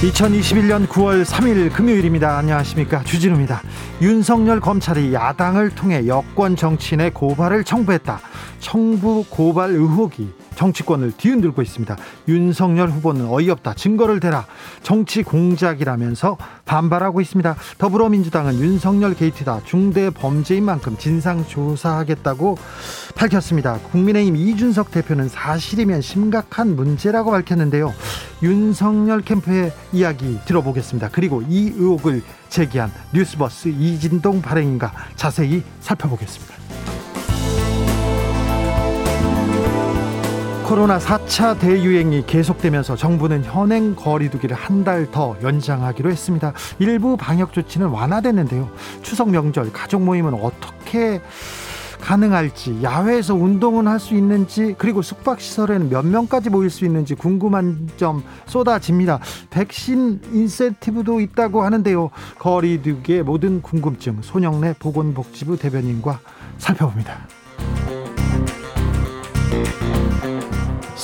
2021년 9월 3일 금요일입니다. 안녕하십니까. 주진우입니다. 윤석열 검찰이 야당을 통해 여권 정치인의 고발을 청부했다. 청부 고발 의혹이 정치권을 뒤흔들고 있습니다. 윤석열 후보는 어이없다. 증거를 대라. 정치 공작이라면서 반발하고 있습니다. 더불어민주당은 윤석열 게이트다. 중대 범죄인 만큼 진상 조사하겠다고 밝혔습니다. 국민의힘 이준석 대표는 사실이면 심각한 문제라고 밝혔는데요. 윤석열 캠프의 이야기 들어보겠습니다. 그리고 이 의혹을 제기한 뉴스버스 이진동 발행인가 자세히 살펴보겠습니다. 코로나 4차 대유행이 계속되면서 정부는 현행 거리두기를 한 달 더 연장하기로 했습니다. 일부 방역 조치는 완화됐는데요. 추석 명절 가족 모임은 어떻게 가능할지 야외에서 운동은 할 수 있는지 그리고 숙박시설에는 몇 명까지 모일 수 있는지 궁금한 점 쏟아집니다 백신 인센티브도 있다고 하는데요 거리두기의 모든 궁금증 손영래 보건복지부 대변인과 살펴봅니다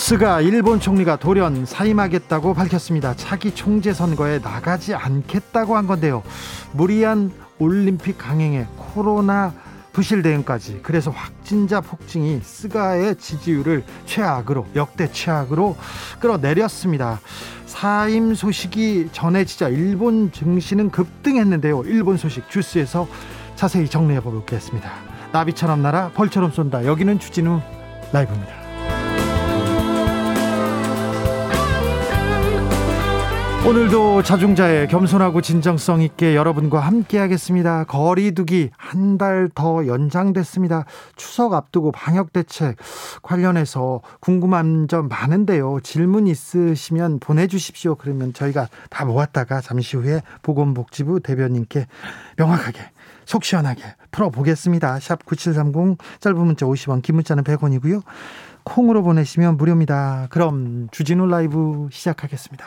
스가 일본 총리가 돌연 사임하겠다고 밝혔습니다. 차기 총재 선거에 나가지 않겠다고 한 건데요. 무리한 올림픽 강행에 코로나 부실 대응까지 그래서 확진자 폭증이 스가의 지지율을 최악으로 역대 최악으로 끌어내렸습니다. 사임 소식이 전해지자 일본 증시는 급등했는데요. 일본 소식 주스에서 자세히 정리해 보겠습니다. 나비처럼 날아 벌처럼 쏜다. 여기는 주진우 라이브입니다. 오늘도 자중자의 겸손하고 진정성 있게 여러분과 함께 하겠습니다. 거리두기 한 달 더 연장됐습니다. 추석 앞두고 방역 대책 관련해서 궁금한 점 많은데요. 질문 있으시면 보내주십시오. 그러면 저희가 다 모았다가 잠시 후에 보건복지부 대변인께 명확하게 속 시원하게 풀어보겠습니다. 샵 9730 짧은 문자 50원 긴 문자는 100원이고요. 콩으로 보내시면 무료입니다. 그럼 주진우 라이브 시작하겠습니다.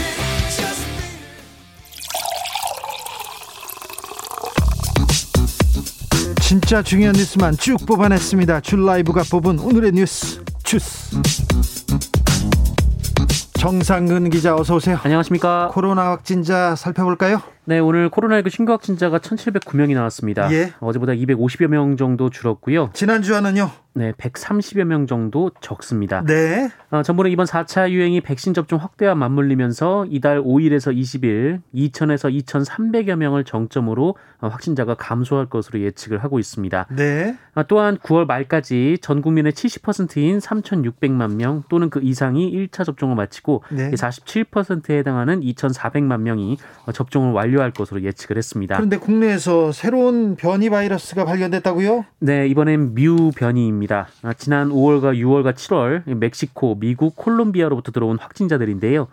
진짜 중요한 뉴스만 쭉 뽑아냈습니다. 줄 라이브가 뽑은 오늘의 뉴스 주스. 정상근 기자 어서 오세요. 안녕하십니까. 코로나 확진자 살펴볼까요? 네, 오늘 코로나19 신규 확진자가 1,709명이 나왔습니다. 예. 어제보다 250여 명 정도 줄었고요. 지난주와는요? 네, 130여 명 정도 적습니다. 네. 어, 정부는 이번 4차 유행이 백신 접종 확대와 맞물리면서 이달 5일에서 20일 2,000에서 2,300여 명을 정점으로 어, 확진자가 감소할 것으로 예측을 하고 있습니다. 네. 어, 또한 9월 말까지 전 국민의 70%인 3,600만 명 또는 그 이상이 1차 접종을 마치고 네. 47%에 해당하는 2,400만 명이 어, 접종을 완료 할 것으로 예측을 했습니다. 그런데 국내에서 새로운 변이 바이러스가 발견됐다고요? 네, 이번엔 뮤 변이입니다. 지난 5월과 6월과 7월 멕시코, 미국, 콜롬비아로부터 들어온 확진자들인데요.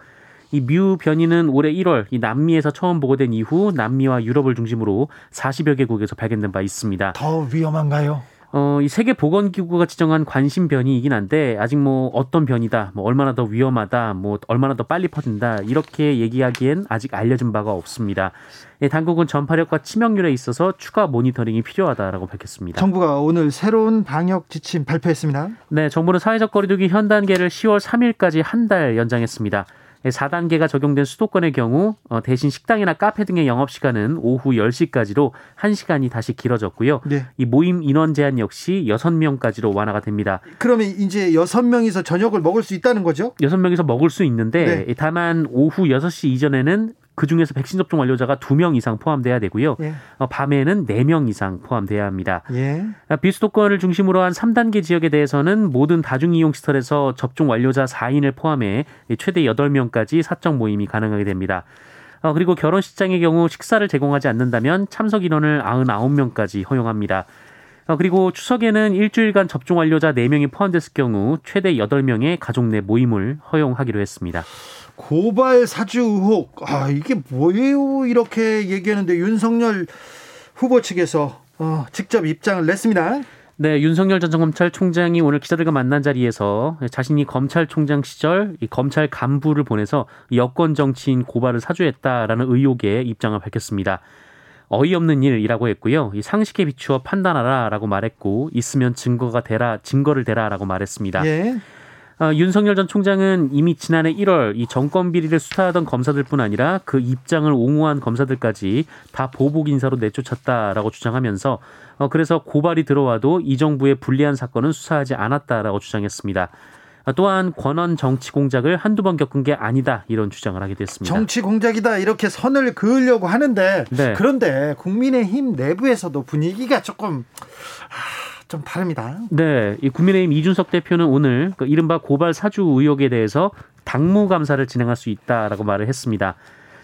이 뮤 변이는 올해 1월 이 남미에서 처음 보고된 이후 남미와 유럽을 중심으로 40여 개국에서 발견된 바 있습니다. 더 위험한가요? 어, 이 세계 보건 기구가 지정한 관심 변이이긴 한데 아직 뭐 어떤 변이다, 뭐 얼마나 더 위험하다, 뭐 얼마나 더 빨리 퍼진다 이렇게 얘기하기엔 아직 알려진 바가 없습니다. 예, 당국은 전파력과 치명률에 있어서 추가 모니터링이 필요하다라고 밝혔습니다. 정부가 오늘 새로운 방역 지침 발표했습니다. 네, 정부는 사회적 거리두기 현 단계를 10월 3일까지 한 달 연장했습니다. 4단계가 적용된 수도권의 경우 어, 대신 식당이나 카페 등의 영업 시간은 오후 10시까지로 1시간이 다시 길어졌고요. 네. 이 모임 인원 제한 역시 6명까지로 완화가 됩니다. 그러면 이제 6명이서 저녁을 먹을 수 있다는 거죠? 6명이서 먹을 수 있는데 네. 다만 오후 6시 이전에는 그 중에서 백신 접종 완료자가 2명 이상 포함돼야 되고요. 예. 어, 밤에는 4명 이상 포함돼야 합니다. 예. 아, 비수도권을 중심으로 한 3단계 지역에 대해서는 모든 다중이용 시설에서 접종 완료자 4인을 포함해 최대 8명까지 사적 모임이 가능하게 됩니다. 어, 그리고 결혼식장의 경우 식사를 제공하지 않는다면 참석 인원을 99명까지 허용합니다. 어, 그리고 추석에는 일주일간 접종 완료자 4명이 포함됐을 경우 최대 8명의 가족 내 모임을 허용하기로 했습니다. 고발 사주 의혹. 아, 이게 뭐예요? 이렇게 얘기하는데 윤석열 후보 측에서 어, 직접 입장을 냈습니다. 네, 윤석열 전 검찰총장이 오늘 기자들과 만난 자리에서 자신이 검찰총장 시절 이 검찰 간부를 보내서 여권 정치인 고발을 사주했다라는 의혹에 입장을 밝혔습니다. 어이없는 일이라고 했고요. 이 상식에 비추어 판단하라라고 말했고 있으면 증거가 되라 증거를 대라라고 말했습니다. 예. 어, 윤석열 전 총장은 이미 지난해 1월 이 정권 비리를 수사하던 검사들뿐 아니라 그 입장을 옹호한 검사들까지 다 보복 인사로 내쫓았다라고 주장하면서 어, 그래서 고발이 들어와도 이 정부의 불리한 사건은 수사하지 않았다라고 주장했습니다. 어, 또한 권원 정치 공작을 한두 번 겪은 게 아니다 이런 주장을 하게 됐습니다. 정치 공작이다 이렇게 선을 그으려고 하는데 네. 그런데 국민의힘 내부에서도 분위기가 조금 좀 다릅니다. 네, 이 국민의힘 이준석 대표는 오늘 그 이른바 고발 사주 의혹에 대해서 당무 감사를 진행할 수 있다라고 말을 했습니다.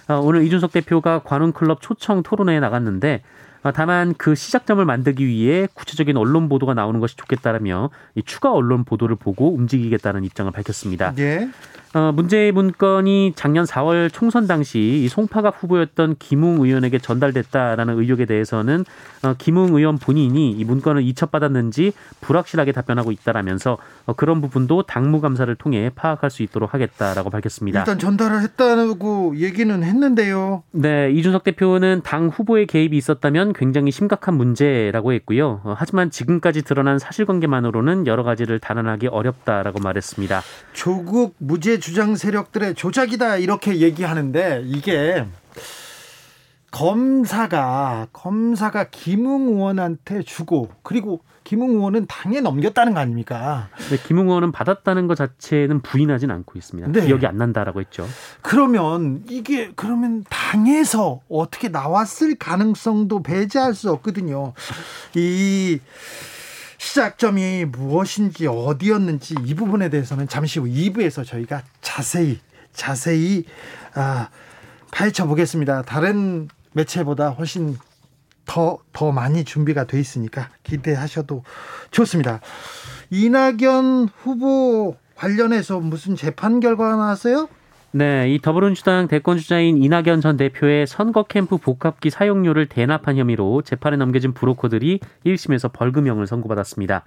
어, 오늘 이준석 대표가 관훈클럽 초청 토론회에 나갔는데 어, 다만 그 시작점을 만들기 위해 구체적인 언론 보도가 나오는 것이 좋겠다라며 이 추가 언론 보도를 보고 움직이겠다는 입장을 밝혔습니다. 예. 어, 문제의 문건이 작년 4월 총선 당시 이 송파갑 후보였던 김웅 의원에게 전달됐다라는 의혹에 대해서는 어, 김웅 의원 본인이 이 문건을 이첩받았는지 불확실하게 답변하고 있다라면서 어, 그런 부분도 당무 감사를 통해 파악할 수 있도록 하겠다라고 밝혔습니다. 일단 전달을 했다고 얘기는 했는데요. 네, 이준석 대표는 당 후보의 개입이 있었다면 굉장히 심각한 문제라고 했고요. 어, 하지만 지금까지 드러난 사실관계만으로는 여러 가지를 단언하기 어렵다라고 말했습니다. 조국 무죄 주장 세력들의 조작이다 이렇게 얘기하는데 이게 검사가 검사가 김웅 의원한테 주고 그리고 김웅 의원은 당에 넘겼다는 거 아닙니까? 네, 김웅 의원은 받았다는 것 자체는 부인하진 않고 있습니다. 네. 기억이 안 난다라고 했죠. 그러면 이게 그러면 당에서 어떻게 나왔을 가능성도 배제할 수 없거든요. 이 시작점이 무엇인지 어디였는지 이 부분에 대해서는 잠시 후 2부에서 저희가 자세히 자세히 아, 파헤쳐 보겠습니다. 다른 매체보다 훨씬 더, 더 많이 준비가 돼 있으니까 기대하셔도 좋습니다. 이낙연 후보 관련해서 무슨 재판 결과가 나왔어요? 네, 이 더불어민주당 대권 주자인 이낙연 전 대표의 선거 캠프 복합기 사용료를 대납한 혐의로 재판에 넘겨진 브로커들이 1심에서 벌금형을 선고받았습니다.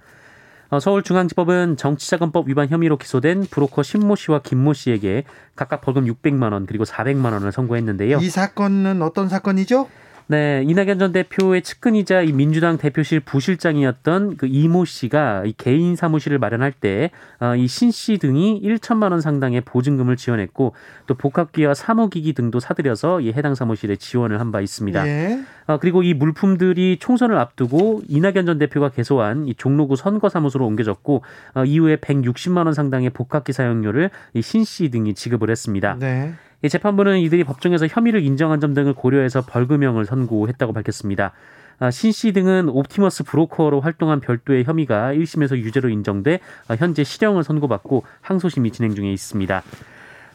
어, 서울중앙지법은 정치자금법 위반 혐의로 기소된 브로커 신모 씨와 김모 씨에게 각각 벌금 600만 원 그리고 400만 원을 선고했는데요. 이 사건은 어떤 사건이죠? 네, 이낙연 전 대표의 측근이자 이 민주당 대표실 부실장이었던 그 이모 씨가 이 개인 사무실을 마련할 때 이 신씨 어, 등이 1천만 원 상당의 보증금을 지원했고 또 복합기와 사무기기 등도 사들여서 이 해당 사무실에 지원을 한 바 있습니다. 예. 어, 그리고 이 물품들이 총선을 앞두고 이낙연 전 대표가 개소한 이 종로구 선거사무소로 옮겨졌고 어, 이후에 160만 원 상당의 복합기 사용료를 이 신 씨 등이 지급을 했습니다. 네. 이 재판부는 이들이 법정에서 혐의를 인정한 점 등을 고려해서 벌금형을 선고했다고 밝혔습니다. 아, 신씨 등은 옵티머스 브로커로 활동한 별도의 혐의가 1심에서 유죄로 인정돼 아, 현재 실형을 선고받고 항소심이 진행 중에 있습니다.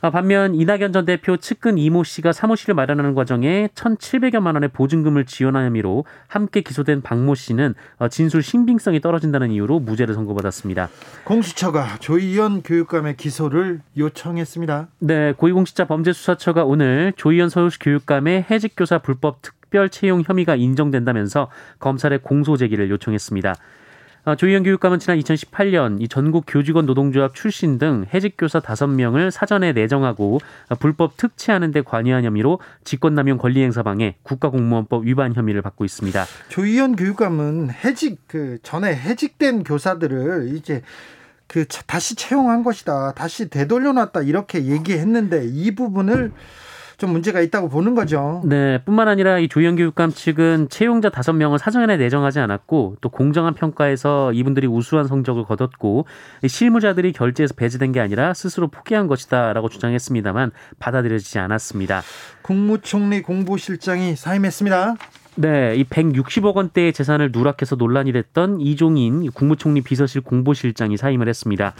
어, 반면 이낙연 전 대표 측근 이모 씨가 사무실을 마련하는 과정에 1,700여만 원의 보증금을 지원한 혐의로 함께 기소된 박모 씨는 어, 진술 신빙성이 떨어진다는 이유로 무죄를 선고받았습니다. 공수처가 조희연 교육감의 기소를 요청했습니다. 네, 고위공직자 범죄수사처가 오늘 조희연 서울시 교육감의 해직교사 불법 특별 채용 혐의가 인정된다면서 검찰에 공소 제기를 요청했습니다. 어, 조희연 교육감은 지난 2018년 이 전국 교직원 노동조합 출신 등 해직 교사 5명을 사전에 내정하고 불법 특채하는 데 관여한 혐의로 직권남용 권리행사 방해 국가공무원법 위반 혐의를 받고 있습니다. 조희연 교육감은 해직 그 전에 해직된 교사들을 이제 그 다시 채용한 것이다. 다시 되돌려놨다. 이렇게 얘기했는데 이 부분을 좀 문제가 있다고 보는 거죠. 네, 뿐만 아니라 이 조영 교육감 측은 채용자 다섯 명을 사전에 내정하지 않았고 또 공정한 평가에서 이분들이 우수한 성적을 거뒀고 실무자들이 결제해서 배제된 게 아니라 스스로 포기한 것이다라고 주장했습니다만 받아들여지지 않았습니다. 국무총리 공보실장이 사임했습니다. 네, 이 160억 원대의 재산을 누락해서 논란이 됐던 이종인 국무총리 비서실 공보실장이 사임을 했습니다.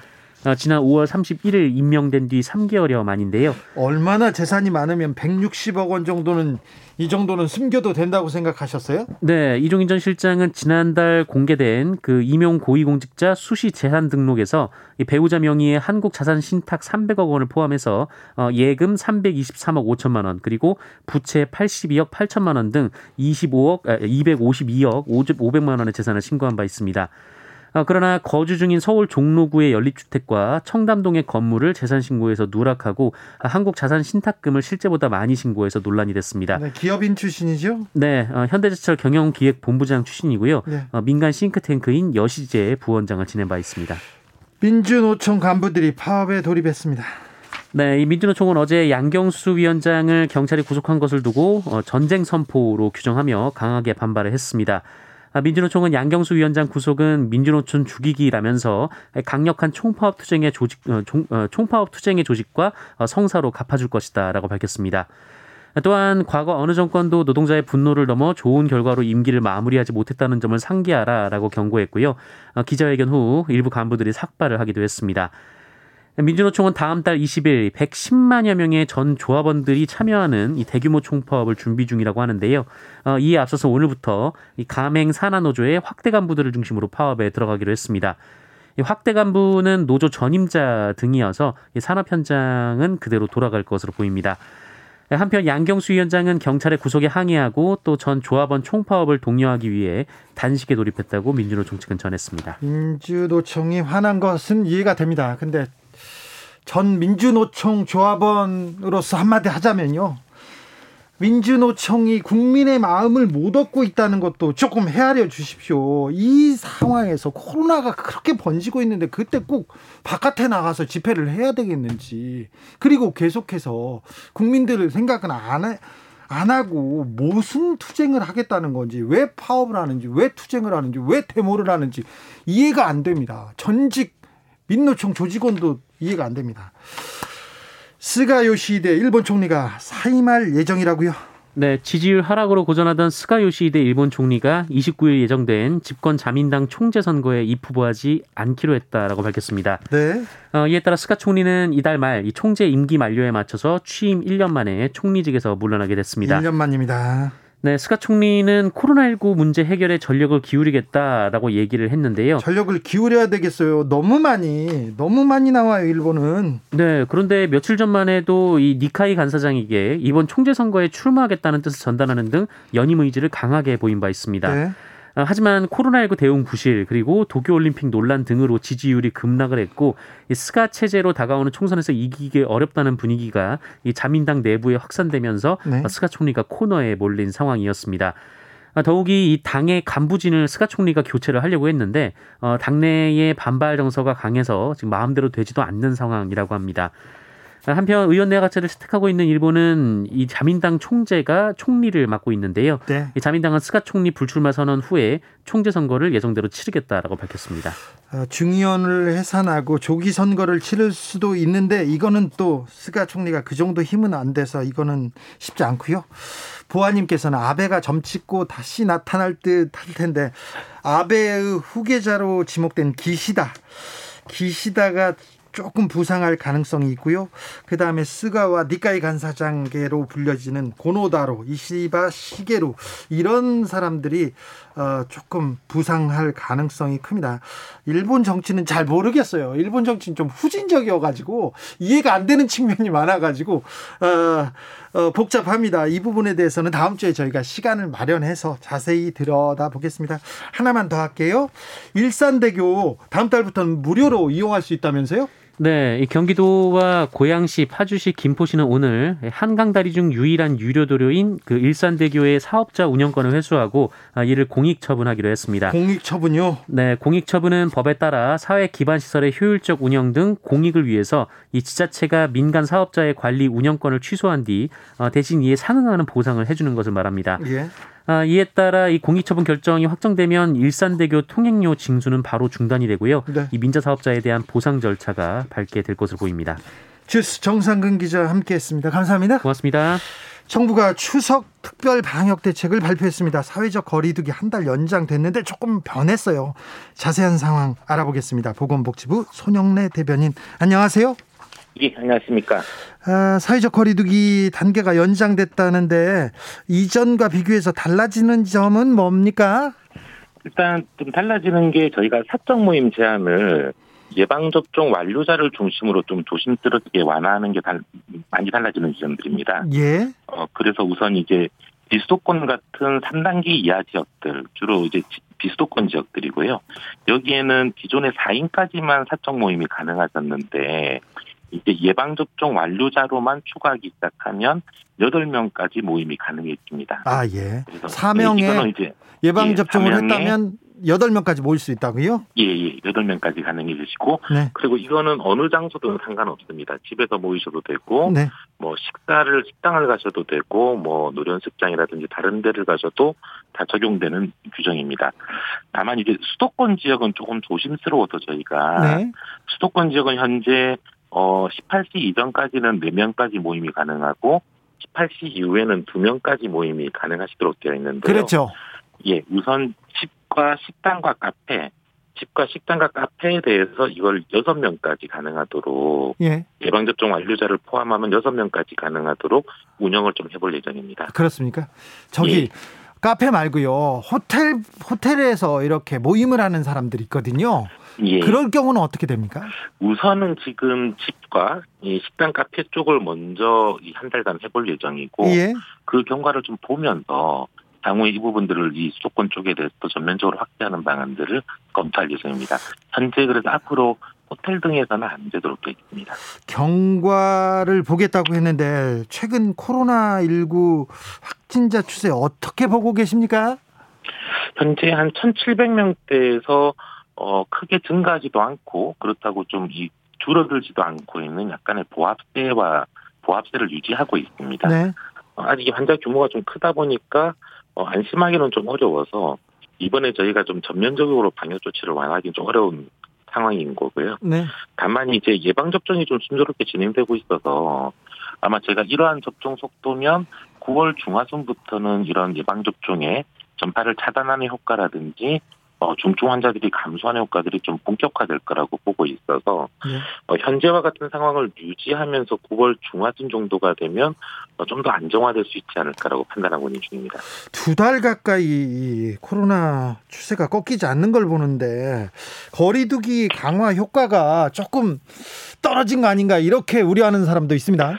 어, 지난 5월 31일 임명된 뒤 3개월여 만인데요. 얼마나 재산이 많으면 160억 원 정도는 이 정도는 숨겨도 된다고 생각하셨어요? 네, 이종인 전 실장은 지난달 공개된 그 임용 고위공직자 수시 재산 등록에서 이 배우자 명의의 한국 자산 신탁 300억 원을 포함해서 어, 예금 323억 5천만 원 그리고 부채 82억 8천만 원 등 25억 252억 500만 원의 재산을 신고한 바 있습니다. 어, 그러나 거주 중인 서울 종로구의 연립주택과 청담동의 건물을 재산 신고에서 누락하고 한국 자산 신탁금을 실제보다 많이 신고해서 논란이 됐습니다. 네, 기업인 출신이죠? 네, 어, 현대제철 경영기획본부장 출신이고요. 네. 어, 민간 싱크탱크인 여시제 부원장을 지낸 바 있습니다. 민주노총 간부들이 파업에 돌입했습니다. 네, 이 민주노총은 어제 양경수 위원장을 경찰이 구속한 것을 두고 전쟁 선포로 규정하며 강하게 반발을 했습니다. 아, 민주노총은 양경수 위원장 구속은 민주노총 죽이기라면서 강력한 총파업 투쟁의 조직 어, 어, 총파업 투쟁의 조직과 어, 성사로 갚아줄 것이다라고 밝혔습니다. 또한 과거 어느 정권도 노동자의 분노를 넘어 좋은 결과로 임기를 마무리하지 못했다는 점을 상기하라라고 경고했고요. 기자회견 후 일부 간부들이 삭발을 하기도 했습니다. 민주노총은 다음 달 20일 110만여 명의 전 조합원들이 참여하는 이 대규모 총파업을 준비 중이라고 하는데요. 어, 이에 앞서서 오늘부터 이 가맹 산하노조의 확대 간부들을 중심으로 파업에 들어가기로 했습니다. 이 확대 간부는 노조 전임자 등이어서 이 산업 현장은 그대로 돌아갈 것으로 보입니다. 한편 양경수 위원장은 경찰의 구속에 항의하고 또 전 조합원 총파업을 독려하기 위해 단식에 돌입했다고 민주노총 측은 전했습니다. 민주노총이 화난 것은 이해가 됩니다. 근데 전 민주노총 조합원으로서 한마디 하자면요. 민주노총이 국민의 마음을 못 얻고 있다는 것도 조금 헤아려 주십시오. 이 상황에서 코로나가 그렇게 번지고 있는데 그때 꼭 바깥에 나가서 집회를 해야 되겠는지 그리고 계속해서 국민들을 생각은 안, 해, 안 하고 무슨 투쟁을 하겠다는 건지 왜 파업을 하는지 왜 투쟁을 하는지 왜 데모를 하는지 이해가 안 됩니다. 전직 민노총 조직원도 이해가 안 됩니다. 스가 요시히데 일본 총리가 사임할 예정이라고요? 네, 지지율 하락으로 고전하던 스가 요시히데 일본 총리가 29일 예정된 집권 자민당 총재 선거에 입후보하지 않기로 했다라고 밝혔습니다. 네. 어, 이에 따라 스가 총리는 이달 말 이 총재 임기 만료에 맞춰서 취임 1년 만에 총리직에서 물러나게 됐습니다. 1년 만입니다. 네, 스가 총리는 코로나19 문제 해결에 전력을 기울이겠다라고 얘기를 했는데요. 전력을 기울여야 되겠어요. 너무 많이, 너무 많이 나와요, 일본은. 네, 그런데 며칠 전만 해도 이 니카이 간사장에게 이번 총재 선거에 출마하겠다는 뜻을 전달하는 등 연임 의지를 강하게 보인 바 있습니다. 네. 어, 하지만 코로나19 대응 부실 그리고 도쿄올림픽 논란 등으로 지지율이 급락을 했고 이 스가 체제로 다가오는 총선에서 이기기 어렵다는 분위기가 이 자민당 내부에 확산되면서 네. 스가 총리가 코너에 몰린 상황이었습니다. 어, 더욱이 이 당의 간부진을 스가 총리가 교체를 하려고 했는데 어, 당내의 반발 정서가 강해서 지금 마음대로 되지도 않는 상황이라고 합니다. 한편 의원 내각제를 채택하고 있는 일본은 이 자민당 총재가 총리를 맡고 있는데요. 네. 이 자민당은 스가 총리 불출마 선언 후에 총재 선거를 예정대로 치르겠다라고 밝혔습니다. 어, 중의원을 해산하고 조기 선거를 치를 수도 있는데 이거는 또 스가 총리가 그 정도 힘은 안 돼서 이거는 쉽지 않고요. 보아님께서는 아베가 점찍고 다시 나타날 듯 할 텐데 아베의 후계자로 지목된 기시다. 기시다가 조금 부상할 가능성이 있고요. 그 다음에 스가와 니카이 간사장계로 불려지는 고노다로, 이시바 시게로 이런 사람들이 어, 조금 부상할 가능성이 큽니다. 일본 정치는 잘 모르겠어요. 일본 정치는 좀 후진적이어가지고 이해가 안 되는 측면이 많아가지고 어, 어, 복잡합니다. 이 부분에 대해서는 다음 주에 저희가 시간을 마련해서 자세히 들여다 보겠습니다. 하나만 더 할게요. 일산대교 다음 달부터는 무료로 이용할 수 있다면서요? 네, 이 경기도와 고양시, 파주시, 김포시는 오늘 한강 다리 중 유일한 유료 도로인 그 일산대교의 사업자 운영권을 회수하고 아, 이를 공익 처분하기로 했습니다. 공익 처분요? 네, 공익 처분은 법에 따라 사회 기반 시설의 효율적 운영 등 공익을 위해서 이 지자체가 민간 사업자의 관리 운영권을 취소한 뒤 어, 대신 이에 상응하는 보상을 해주는 것을 말합니다. 예. 아, 이에 따라 이 공익처분 결정이 확정되면 일산대교 통행료 징수는 바로 중단이 되고요. 네. 이 민자 사업자에 대한 보상 절차가 밟게 될 것으로 보입니다. 주스 정상근 기자 함께했습니다. 감사합니다. 고맙습니다. 정부가 추석 특별 방역 대책을 발표했습니다. 사회적 거리두기 한 달 연장됐는데 조금 변했어요. 자세한 상황 알아보겠습니다. 보건복지부 손영래 대변인 안녕하세요. 예, 안녕하십니까. 아, 사회적 거리두기 단계가 연장됐다는데 이전과 비교해서 달라지는 점은 뭡니까? 일단 좀 달라지는 게 저희가 사적 모임 제한을 예방접종 완료자를 중심으로 좀 조심스럽게 완화하는 게 달, 많이 달라지는 지점들입니다. 예. 어, 그래서 우선 이제 비수도권 같은 3단계 이하 지역들, 주로 이제 지- 비수도권 지역들이고요. 여기에는 기존에 4인까지만 사적 모임이 가능하셨는데, 이제 예방접종 완료자로만 추가하기 시작하면 8명까지 모임이 가능해집니다. 아, 예. 그래서 사명에 이거는 이제 예방 접종을 예, 했다면 여덟 명까지 모일 수 있다고요? 예, 예, 8명까지 가능해지시고, 네. 그리고 이거는 어느 장소든 상관없습니다. 집에서 모이셔도 되고, 네. 뭐 식사를, 식당을 가셔도 되고, 뭐 노련습장이라든지 다른 데를 가셔도 다 적용되는 규정입니다. 다만 이제 수도권 지역은 조금 조심스러워서 저희가, 네. 수도권 지역은 현재, 어, 18시 이전까지는 4명까지 모임이 가능하고, 18시 이후에는 2명까지 모임이 가능하시도록 되어 있는데요. 그렇죠. 예, 우선 집과 식당과 카페, 집과 식당과 카페에 대해서 이걸 여섯 명까지 가능하도록 예. 예방접종 완료자를 포함하면 여섯 명까지 가능하도록 운영을 좀 해볼 예정입니다. 그렇습니까? 저기 예. 카페 말고요. 호텔 호텔에서 이렇게 모임을 하는 사람들이 있거든요. 예, 그럴 경우는 어떻게 됩니까? 우선은 지금 집과 이 식당 카페 쪽을 먼저 이한 달간 해볼 예정이고 예. 그 경과를 좀 보면서 향후에 이 부분들을 이 수도권 쪽에 대해서 또 전면적으로 확대하는 방안들을 검토할 예정입니다. 현재 그래서 앞으로 호텔 등에서는 안 되도록 되어 있습니다. 경과를 보겠다고 했는데 최근 코로나 19 확진자 추세 어떻게 보고 계십니까? 현재 한 1,700명대에서 어 크게 증가하지도 않고 그렇다고 좀 이 줄어들지도 않고 있는 약간의 보합세와 보합세를 유지하고 있습니다. 네. 어, 아직 이 환자 규모가 좀 크다 보니까 어, 안심하기는 좀 어려워서 이번에 저희가 좀 전면적으로 방역 조치를 완화하기 좀 어려운 상황인 거고요. 네. 다만 이제 예방 접종이 좀 순조롭게 진행되고 있어서 아마 제가 이러한 접종 속도면 9월 중하순부터는 이런 예방 접종의 전파를 차단하는 효과라든지 어, 중증 환자들이 감소하는 효과들이 좀 본격화될 거라고 보고 있어서 네. 어, 현재와 같은 상황을 유지하면서 9월 중하순 정도가 되면 어, 좀 더 안정화될 수 있지 않을까라고 판단하고 있는 중입니다. 두 달 가까이 이 코로나 추세가 꺾이지 않는 걸 보는데 거리두기 강화 효과가 조금 떨어진 거 아닌가 이렇게 우려하는 사람도 있습니다.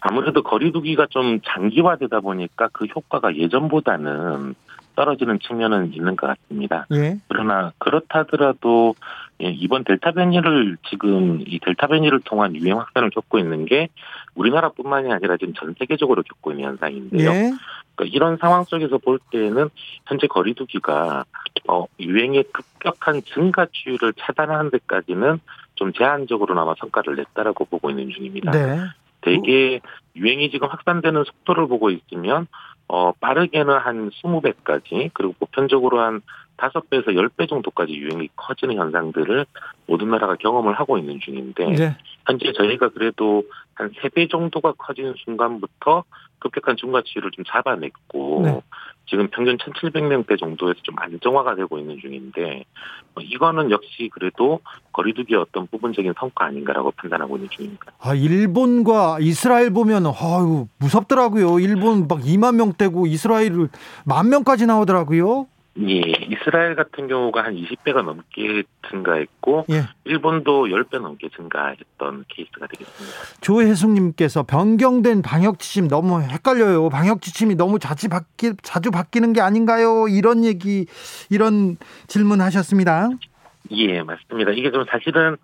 아무래도 거리두기가 좀 장기화되다 보니까 그 효과가 예전보다는 떨어지는 측면은 있는 것 같습니다. 예. 그러나 그렇다 하더라도 예, 이번 델타 변이를 지금 이 델타 변이를 통한 유행 확산을 겪고 있는 게 우리나라뿐만이 아니라 지금 전 세계적으로 겪고 있는 현상인데요. 예. 그러니까 이런 상황 속에서 볼 때는 현재 거리두기가 어, 유행의 급격한 증가 추이를 차단하는 데까지는 좀 제한적으로나마 성과를 냈다라고 보고 있는 중입니다. 네. 대개 유행이 지금 확산되는 속도를 보고 있으면 어 빠르게는 한 20배까지 그리고 보편적으로 한 5배에서 10배 정도까지 유행이 커지는 현상들을 모든 나라가 경험을 하고 있는 중인데 네. 현재 저희가 그래도 한 3배 정도가 커지는 순간부터 급격한 증가치를 좀 잡아냈고 네. 지금 평균 1,700명대 정도에서 좀 안정화가 되고 있는 중인데 어, 이거는 역시 그래도 거리두기의 어떤 부분적인 성과 아닌가라고 판단하고 있는 중입니다. 아, 일본과 이스라엘 보면 아유, 무섭더라고요. 일본 막 2만 명대고 이스라엘을 만 명까지 나오더라고요. 예, 이스라엘 같은 경우가 한 20배가 넘게 증가했고 예. 일본도 10배 넘게 증가했던 케이스가 되겠습니다. 조혜숙님께서 변경된 방역 지침 너무 헷갈려요. 방역 지침이 너무 자주 바뀌 자주 바뀌는 게 아닌가요? 이런 얘기 이런 질문하셨습니다. 예, 맞습니다. 이게 좀 사실은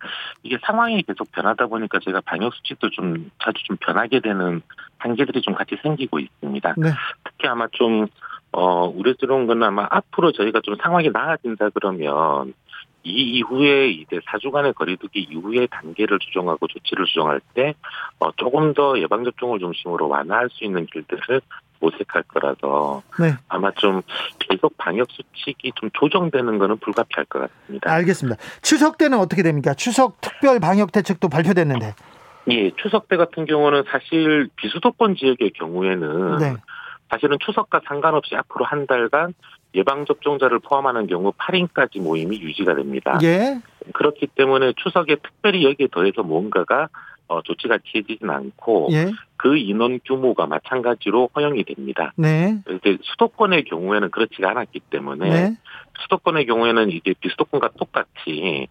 이게 상황이 계속 변하다 보니까 제가 방역 수칙도 좀 자주 좀 변하게 되는 한계들이 좀 같이 생기고 있습니다. 네. 특히 아마 좀, 어, 우려스러운 건 아마 앞으로 저희가 좀 상황이 나아진다 그러면 이 이후에 이제 사주간의 거리두기 이후에 단계를 조정하고 조치를 조정할 때, 어, 조금 더 예방접종을 중심으로 완화할 수 있는 길들을 모색할 거라서 네. 아마 좀 계속 방역 수칙이 좀 조정되는 거는 불가피할 것 같습니다. 알겠습니다. 추석 때는 어떻게 됩니까? 추석 특별 방역 대책도 발표됐는데. 예, 추석 때 같은 경우는 사실 비수도권 지역의 경우에는 네. 사실은 추석과 상관없이 앞으로 한 달간 예방접종자를 포함하는 경우 8인까지 모임이 유지가 됩니다. 예. 그렇기 때문에 추석에 특별히 여기에 더해서 뭔가가 어, 조치가 취해지진 않고 예. 그 인원 규모가 마찬가지로 허용이 됩니다. 네. 이제 수도권의 경우에는 그렇지가 않았기 때문에 네. 수도권의 경우에는 이제 비수도권과 똑같이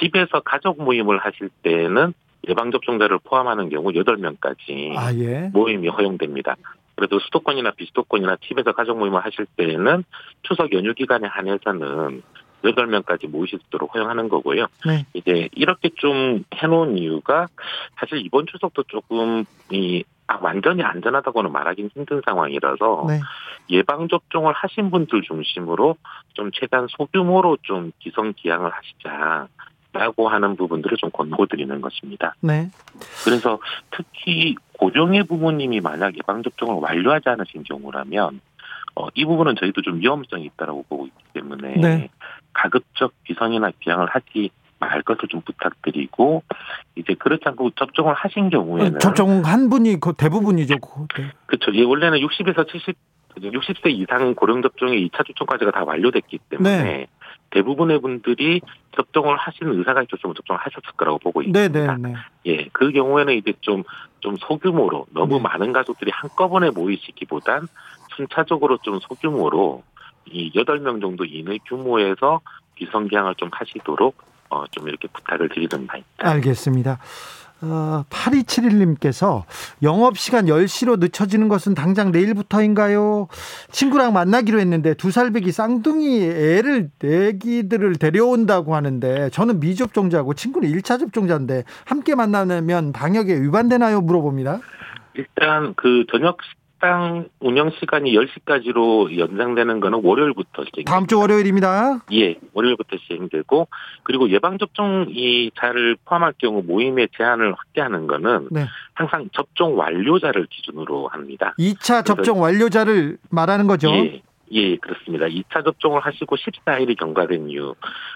집에서 가족 모임을 하실 때는 예방접종자를 포함하는 경우 8명까지 아, 예. 모임이 허용됩니다. 그래도 수도권이나 비수도권이나 집에서 가족 모임을 하실 때는 추석 연휴 기간에 한해서는 8명까지 모이실 수 있도록 허용하는 거고요. 네. 이제 이렇게 좀 해놓은 이유가 사실 이번 추석도 조금 이 아, 완전히 안전하다고는 말하기는 힘든 상황이라서 네. 예방 접종을 하신 분들 중심으로 좀 최대한 소규모로 좀 기성기양을 하시자 라고 하는 부분들을 좀 권고드리는 것입니다. 네. 그래서 특히 고령의 부모님이 만약 예방접종을 완료하지 않으신 경우라면 어, 이 부분은 저희도 좀 위험성이 있다라고 보고 있기 때문에 네. 가급적 비성이나 기양을 하지 말 것을 좀 부탁드리고 이제 그렇지 않고 접종을 하신 경우에는 접종한 분이 그 대부분이죠. 그- 네. 그렇죠. 예, 원래는 60에서 70, 60세 이상 고령 접종의 2차 접종까지가 다 완료됐기 때문에 네. 대부분의 분들이 접종을 하시는 의사가 있었으면 접종을 하셨을 거라고 보고 네, 있습니다. 네, 네. 예, 그 경우에는 이제 좀, 좀 소규모로 너무 네. 많은 가족들이 한꺼번에 모이시기보단 순차적으로 좀 소규모로 이 8명 정도 이내 규모에서 비성기양을 좀 하시도록 어, 좀 이렇게 부탁을 드리는 바입니다. 알겠습니다. 어, 8271님께서 영업시간 10시로 늦춰지는 것은 당장 내일부터인가요? 친구랑 만나기로 했는데 두 살배기 쌍둥이 애를, 애기들을 데려온다고 하는데 저는 미접종자고 친구는 1차 접종자인데 함께 만나면 방역에 위반되나요? 물어봅니다. 일단 그 저녁 식당 운영 시간이 10시까지로 연장되는 거는 월요일부터 시행. 다음 주 월요일입니다. 예, 월요일부터 시행되고 그리고 예방 접종 이 자를 포함할 경우 모임의 제한을 확대하는 거는 네. 항상 접종 완료자를 기준으로 합니다. 2차 접종 완료자를 말하는 거죠. 예, 예, 그렇습니다. 2차 접종을 하시고 14일이 경과된 이유.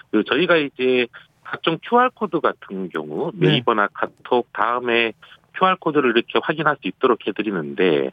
그 저희가 이제 각종 QR코드 같은 경우 네. 네이버나 카톡 다음에 QR코드를 이렇게 확인할 수 있도록 해드리는데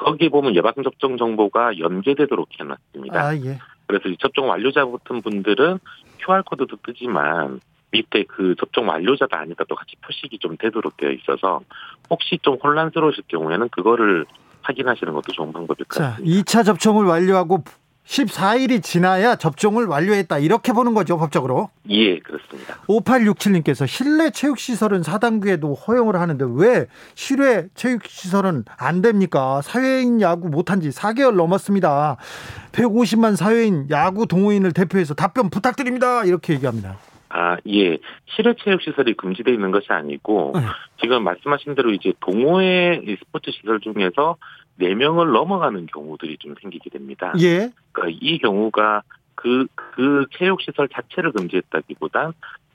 거기에 보면 예방접종 정보가 연계되도록 해놨습니다. 아, 예. 그래서 이 접종 완료자 같은 분들은 QR코드도 뜨지만 밑에 그 접종 완료자가 아니다도 같이 표식이 좀 되도록 되어 있어서 혹시 좀 혼란스러우실 경우에는 그거를 확인하시는 것도 좋은 방법일 것 자, 같습니다. 2차 접종을 완료하고 14일이 지나야 접종을 완료했다. 이렇게 보는 거죠, 법적으로. 예, 그렇습니다. 5867님께서 실내 체육시설은 4단계도 허용을 하는데 왜 실외 체육시설은 안 됩니까? 사회인 야구 못한 지 4개월 넘었습니다. 150만 사회인 야구 동호인을 대표해서 답변 부탁드립니다. 이렇게 얘기합니다. 아, 예. 실외 체육 시설이 금지되어 있는 것이 아니고 네. 지금 말씀하신 대로 이제 동호회 이 스포츠 시설 중에서 4명을 넘어가는 경우들이 좀 생기게 됩니다. 예. 그러니까 이 경우가 그, 그 체육시설 자체를 금지했다기보단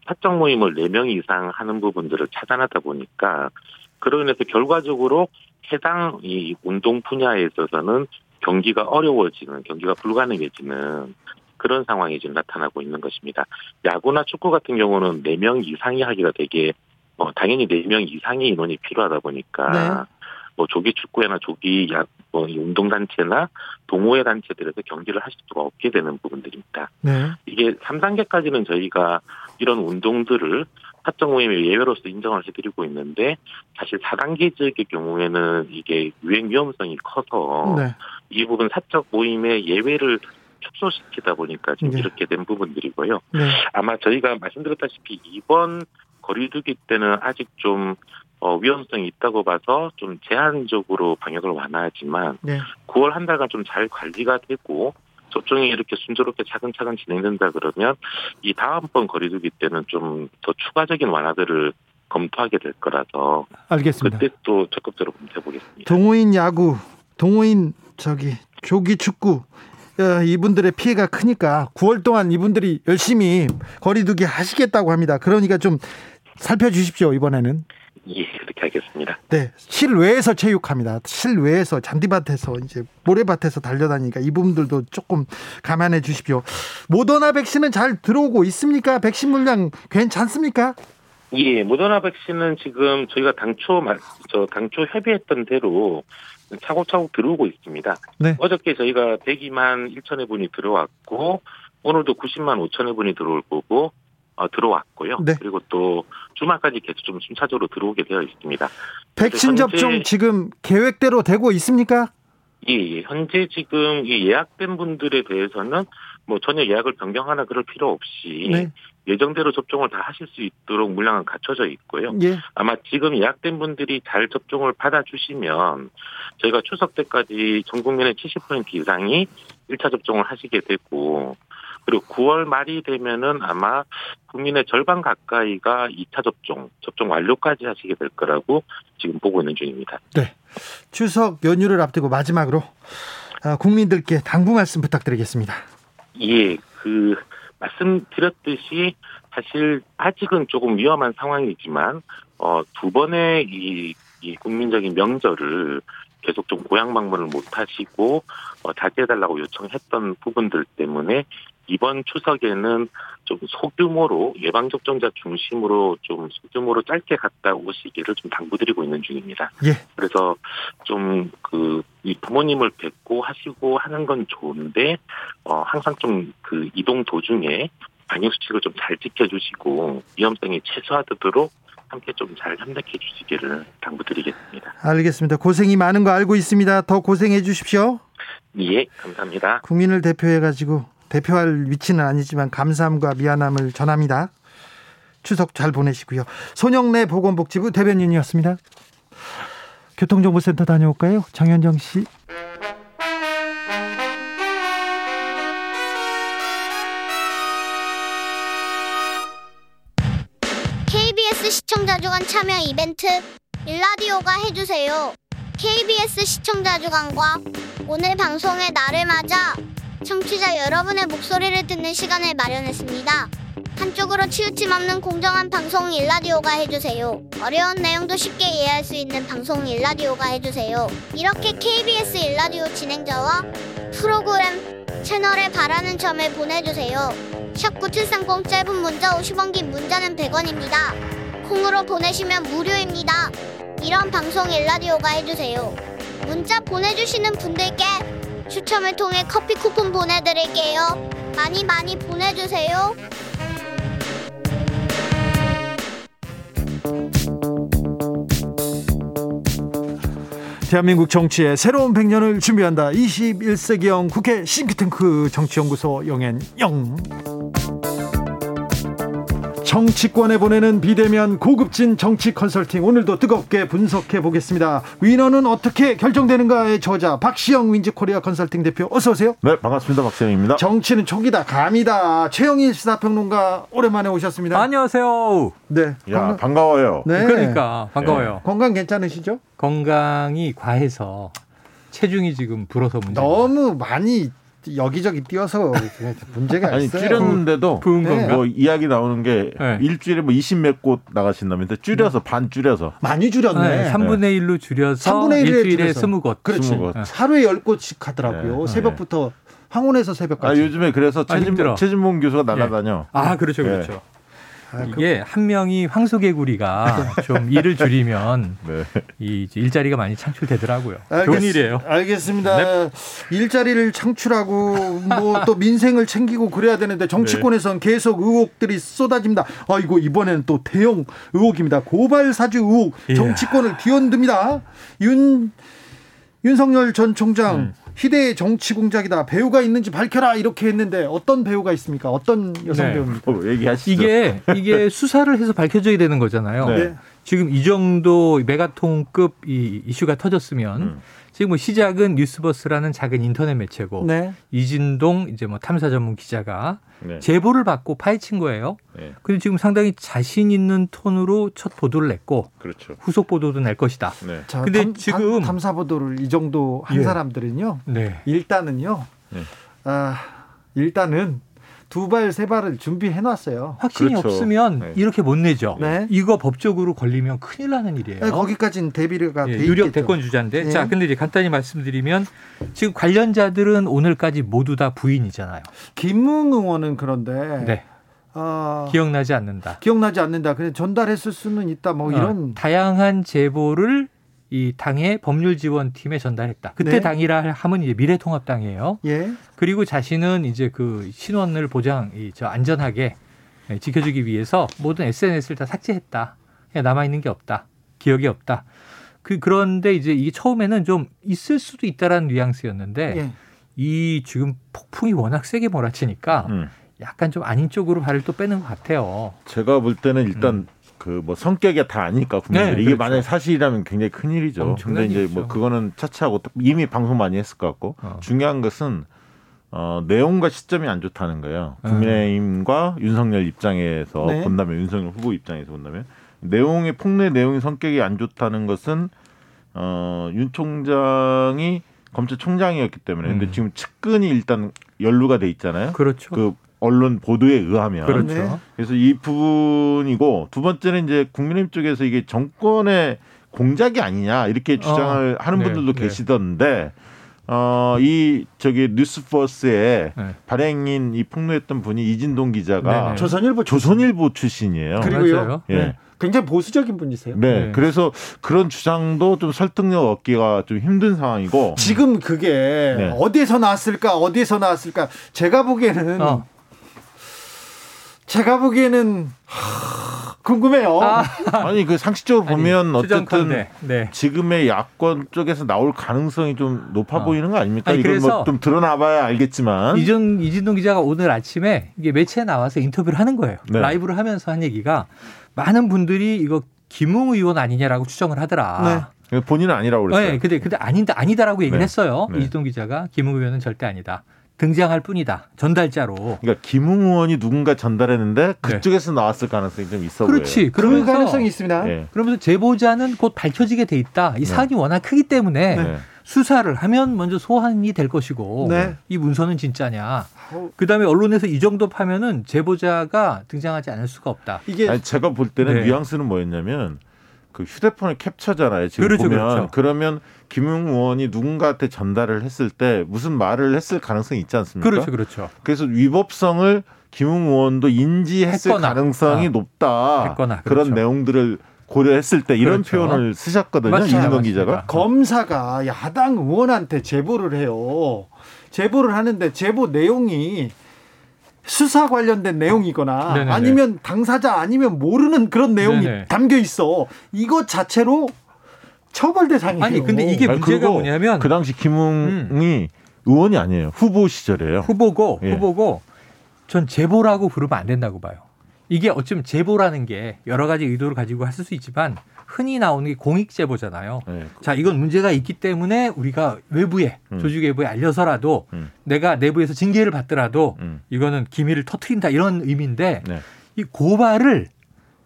사적 모임을 4명 이상 하는 부분들을 차단하다 보니까 그로 인해서 결과적으로 해당 이 운동 분야에 있어서는 경기가 어려워지는, 경기가 불가능해지는 그런 상황이 지금 나타나고 있는 것입니다. 야구나 축구 같은 경우는 4명 이상이 하기가 되게, 어, 당연히 4명 이상의 인원이 필요하다 보니까 네. 뭐 조기 축구회나 조기 야, 뭐 운동단체나 동호회 단체들에서 경기를 하실 수가 없게 되는 부분들입니다. 네. 이게 3단계까지는 저희가 이런 운동들을 사적 모임의 예외로서 인정을 해드리고 있는데 사실 4단계 지역의 경우에는 이게 유행 위험성이 커서 네. 이 부분 사적 모임의 예외를 축소시키다 보니까 지금 네. 이렇게 된 부분들이고요. 네. 아마 저희가 말씀드렸다시피 이번 거리두기 때는 아직 좀 어, 위험성이 있다고 봐서 좀 제한적으로 방역을 완화하지만 네. 9월 한 달간 좀 잘 관리가 되고 접종이 이렇게 순조롭게 차근차근 진행된다 그러면 이 다음번 거리두기 때는 좀 더 추가적인 완화들을 검토하게 될 거라서 알겠습니다. 그때 또 적극적으로 검토해 보겠습니다. 동호인 야구, 동호인 저기 조기 축구 야, 이분들의 피해가 크니까 9월 동안 이분들이 열심히 거리두기 하시겠다고 합니다. 그러니까 좀 살펴주십시오 이번에는. 예, 그렇게 하겠습니다. 네, 실외에서 체육합니다. 실외에서 잔디밭에서 이제 모래밭에서 달려다니니까 이 부분들도 조금 감안해 주십시오. 모더나 백신은 잘 들어오고 있습니까? 백신 물량 괜찮습니까? 예, 모더나 백신은 지금 저희가 당초 말- 저 당초 협의했던 대로 차곡차곡 들어오고 있습니다. 네. 어저께 저희가 102만 1천여 분이 들어왔고 오늘도 90만 5천여 분이 들어올 거고 어, 들어왔고요. 네. 그리고 또 주말까지 계속 좀 순차적으로 들어오게 되어 있습니다. 백신 접종 지금 계획대로 되고 있습니까? 예, 예. 현재 지금 이 예약된 분들에 대해서는 뭐 전혀 예약을 변경하나 그럴 필요 없이 네. 예정대로 접종을 다 하실 수 있도록 물량은 갖춰져 있고요. 예. 아마 지금 예약된 분들이 잘 접종을 받아주시면 저희가 추석 때까지 전 국민의 70% 이상이 1차 접종을 하시게 되고 그리고 9월 말이 되면은 아마 국민의 절반 가까이가 2차 접종, 접종 완료까지 하시게 될 거라고 지금 보고 있는 중입니다. 추석 연휴를 앞두고 마지막으로 아, 국민들께 당부 말씀 부탁드리겠습니다. 예, 그 말씀드렸듯이 사실 아직은 조금 위험한 상황이지만 어, 두 번의 이, 이 국민적인 명절을 계속 좀 고향 방문을 못 하시고 어, 자제해달라고 요청했던 부분들 때문에 이번 추석에는 좀 소규모로 예방접종자 중심으로 좀 소규모로 짧게 갔다 오시기를 좀 당부드리고 있는 중입니다. 예. 그래서 좀그이 부모님을 뵙고 하시고 하는 건 좋은데 어 항상 좀 그 이동 도중에 방역 수칙을 좀 잘 지켜주시고 위험성이 최소화되도록 함께 좀 잘 협력해 주시기를 당부드리겠습니다. 알겠습니다. 고생이 많은 거 알고 있습니다. 더 고생해 주십시오. 예, 감사합니다. 국민을 대표해 가지고 대표할 위치는 아니지만 감사함과 미안함을 전합니다. 추석 잘 보내시고요. 손영래 보건복지부 대변인이었습니다. 교통정보센터 다녀올까요? 장현정 씨. 시청자 주간 참여 이벤트 일라디오가 해주세요. KBS 시청자 주간과 오늘 방송의 날을 맞아 청취자 여러분의 목소리를 듣는 시간을 마련했습니다. 한쪽으로 치우침 없는 공정한 방송 일라디오가 해주세요. 어려운 내용도 쉽게 이해할 수 있는 방송 일라디오가 해주세요. 이렇게 KBS 일라디오 진행자와 프로그램 채널에 바라는 점을 보내주세요. 샵9730 짧은 문자 50원 긴 문자는 100원입니다. 콩으로 보내시면 무료입니다. 이런 방송 일라디오가 해주세요. 문자 보내주시는 분들께 추첨을 통해 커피 쿠폰 보내드릴게요. 많이 많이 보내주세요. 대한민국 정치의 새로운 100년을 준비한다. 21세기형 국회 싱크탱크 정치연구소 영앤영. 정치권에 보내는 비대면 고급진 정치 컨설팅 오늘도 뜨겁게 분석해 보겠습니다. 위너는 어떻게 결정되는가의 저자 박시영 윈즈코리아 컨설팅 대표 어서 오세요. 네, 반갑습니다. 박세영입니다. 정치는 촉이다 감이다. 최영일 시사평론가 오랜만에 오셨습니다. 안녕하세요. 네. 야, 건강, 반가워요. 네. 그러니까 반가워요. 건강 괜찮으시죠? 건강이 과해서 체중이 지금 불어서 문제. 너무 많이 여기저기 뛰어서 문제가 아니, 있어요. 줄였는데도 부은 네. 뭐 이야기 나오는 게 네. 일주일에 뭐 20몇 곳 나가신다면서 줄여서 반 줄여서 많이 줄였네. 네, 3분의 1로 줄여서 3분의 1에 일주일에 줄여서. 20곳. 그렇지. 스무 곳. 하루에 열 곳씩 가더라고요. 네. 새벽부터 황혼에서 새벽까지. 아, 요즘에 그래서 아, 최진. 최진봉 교수가 날아다녀. 아, 그렇죠, 네. 그렇죠. 아, 그- 이게 한 명이 황소개구리가 좀 일을 줄이면 네. 이 일자리가 많이 창출되더라고요. 알겠- 좋은 일이에요. 알겠습니다. 네. 일자리를 창출하고 뭐 또 민생을 챙기고 그래야 되는데 정치권에선 계속 의혹들이 쏟아집니다. 아이고 이번에는 또 대형 의혹입니다. 고발 사주 의혹 이야. 정치권을 뒤흔듭니다. 윤 윤석열 전 총장 음. 희대의 정치 공작이다. 배우가 있는지 밝혀라 이렇게 했는데 어떤 배우가 있습니까? 어떤 여성 네. 배우입니까? 어, 얘기하시죠. 이게 이게 수사를 해서 밝혀져야 되는 거잖아요. 네. 네. 지금 이 정도 메가톤급 이 이슈가 터졌으면 음. 지금 뭐 시작은 뉴스버스라는 작은 인터넷 매체고 네. 이진동 이제 뭐 탐사 전문 기자가 네. 제보를 받고 파헤친 거예요. 네. 근데 지금 상당히 자신 있는 톤으로 첫 보도를 냈고 그렇죠. 후속 보도도 낼 것이다. 네. 자, 근데 탐, 지금- 탐, 사 보도를 이 정도 한 예. 사람들은요. 네. 일단은요. 네. 아, 일단은 두 발 세 발을 준비해 놨어요. 확신이 그렇죠. 없으면 네. 이렇게 못 내죠. 네. 이거 법적으로 걸리면 큰일 나는 일이에요. 네, 거기까지는 대비가 예, 돼 유력. 대권 주자인데 예. 자 근데 이제 간단히 말씀드리면 지금 관련자들은 오늘까지 모두 다 부인이잖아요. 김웅 의원은 그런데 네. 어, 기억나지 않는다. 기억나지 않는다. 그냥 전달했을 수는 있다. 뭐 어, 이런 다양한 제보를 이 당의 법률 지원팀에 전달했다. 그때 네. 당이라 하면 이제 미래통합당이에요. 예. 그리고 자신은 이제 그 신원을 보장, 이 저 안전하게 예, 지켜주기 위해서 모든 SNS를 다 삭제했다. 그냥 남아 있는 게 없다. 기억이 없다. 그 그런데 이제 이게 처음에는 좀 있을 수도 있다라는 뉘앙스였는데 예. 이 지금 폭풍이 워낙 세게 몰아치니까 음. 약간 좀 아닌 쪽으로 발을 또 빼는 것 같아요. 제가 볼 때는 일단 그 뭐 성격이 다 아니까 국민들이 네, 이게 그렇죠. 만약에 사실이라면 굉장히 큰 일이죠. 근데 이제 일이죠. 뭐 그거는 차치하고 이미 방송 많이 했을 것 같고 어. 중요한 것은 어, 내용과 시점이 안 좋다는 거예요. 음. 국민의힘과 윤석열 입장에서 네. 본다면 윤석열 후보 입장에서 본다면 내용의 폭로의 내용이 성격이 안 좋다는 것은 어, 윤 총장이 검찰총장이었기 때문에 근데 음. 지금 측근이 일단 연루가 돼 있잖아요. 그렇죠. 그 언론 보도에 의하면 그렇죠. 네. 그래서 이 부분이고 두 번째는 이제 국민의힘 쪽에서 이게 정권의 공작이 아니냐 이렇게 주장을 하는 네, 분들도 네. 계시던데 어 이 저기 뉴스버스의 네. 발행인 이 폭로했던 분이 이진동 기자가 네, 네. 조선일보 조선일보 출신이에요. 그리고요. 맞아요. 예. 네. 굉장히 보수적인 분이세요. 네, 네. 그래서 그런 주장도 좀 설득력 얻기가 좀 힘든 상황이고 지금 그게 네. 어디에서 나왔을까? 어디에서 나왔을까? 제가 보기에는 어. 제가 보기에는 하, 궁금해요. 아, 아니 그 상식적으로 보면 어쨌든 추정컨대. 네. 지금의 야권 쪽에서 나올 가능성이 좀 높아 어. 보이는 거 아닙니까? 아니, 이건 그래서 뭐좀 드러나봐야 알겠지만 이준 이진동 기자가 오늘 아침에 이게 매체에 나와서 인터뷰를 하는 거예요. 네. 라이브를 하면서 한 얘기가 많은 분들이 이거 김웅 의원 아니냐라고 추정을 하더라. 본인은 아니라고 그랬어요. 네, 근데 근데 아니다 아니다라고 얘기를 네. 했어요. 네. 이진동 기자가 김웅 의원은 절대 아니다. 등장할 뿐이다. 전달자로. 그러니까 김웅 의원이 누군가 전달했는데 그쪽에서 나왔을 가능성이 좀 있어 네. 그렇지. 그 그러면서 가능성이 있습니다. 보여요. 예. 그러면서 제보자는 곧 밝혀지게 돼 있다. 이 사안이 워낙 크기 때문에 네. 수사를 하면 먼저 소환이 될 것이고 네. 이 문서는 진짜냐. 어, 그다음에 언론에서 이 정도 파면은 제보자가 등장하지 않을 수가 없다. 이게 아니, 제가 볼 때는 네. 뉘앙스는 뭐였냐면 그 휴대폰을 캡처잖아요. 지금 그렇죠, 보면 그렇죠. 그러면 김웅 의원이 누군가한테 전달을 했을 때 무슨 말을 했을 가능성이 있지 않습니까? 그렇죠, 그렇죠. 그래서 위법성을 김웅 의원도 인지했을 했거나, 가능성이 아, 높다. 했거나, 그런 그렇죠. 내용들을 고려했을 때 이런 그렇죠. 표현을 쓰셨거든요. 맞습니다, 이진동 맞습니다. 기자가. 검사가 야당 의원한테 제보를 해요. 제보를 하는데 제보 내용이 수사 관련된 내용이거나 네네네. 아니면 당사자 아니면 모르는 그런 내용이 네네. 담겨 있어. 이것 자체로 처벌 대상이에요. 아니, 근데 이게 문제가 뭐냐면 음. 그 당시 김웅이 의원이 아니에요. 후보 시절이에요. 후보고 예. 후보고 전 제보라고 부르면 안 된다고 봐요. 이게 어쩌면 제보라는 게 여러 가지 의도를 가지고 했을 수 있지만 흔히 나오는 게 공익 제보잖아요. 네. 자, 이건 문제가 있기 때문에 우리가 외부에 음. 조직 외부에 알려서라도 음. 내가 내부에서 징계를 받더라도 음. 이거는 기밀을 터트린다 이런 의미인데 네. 이 고발을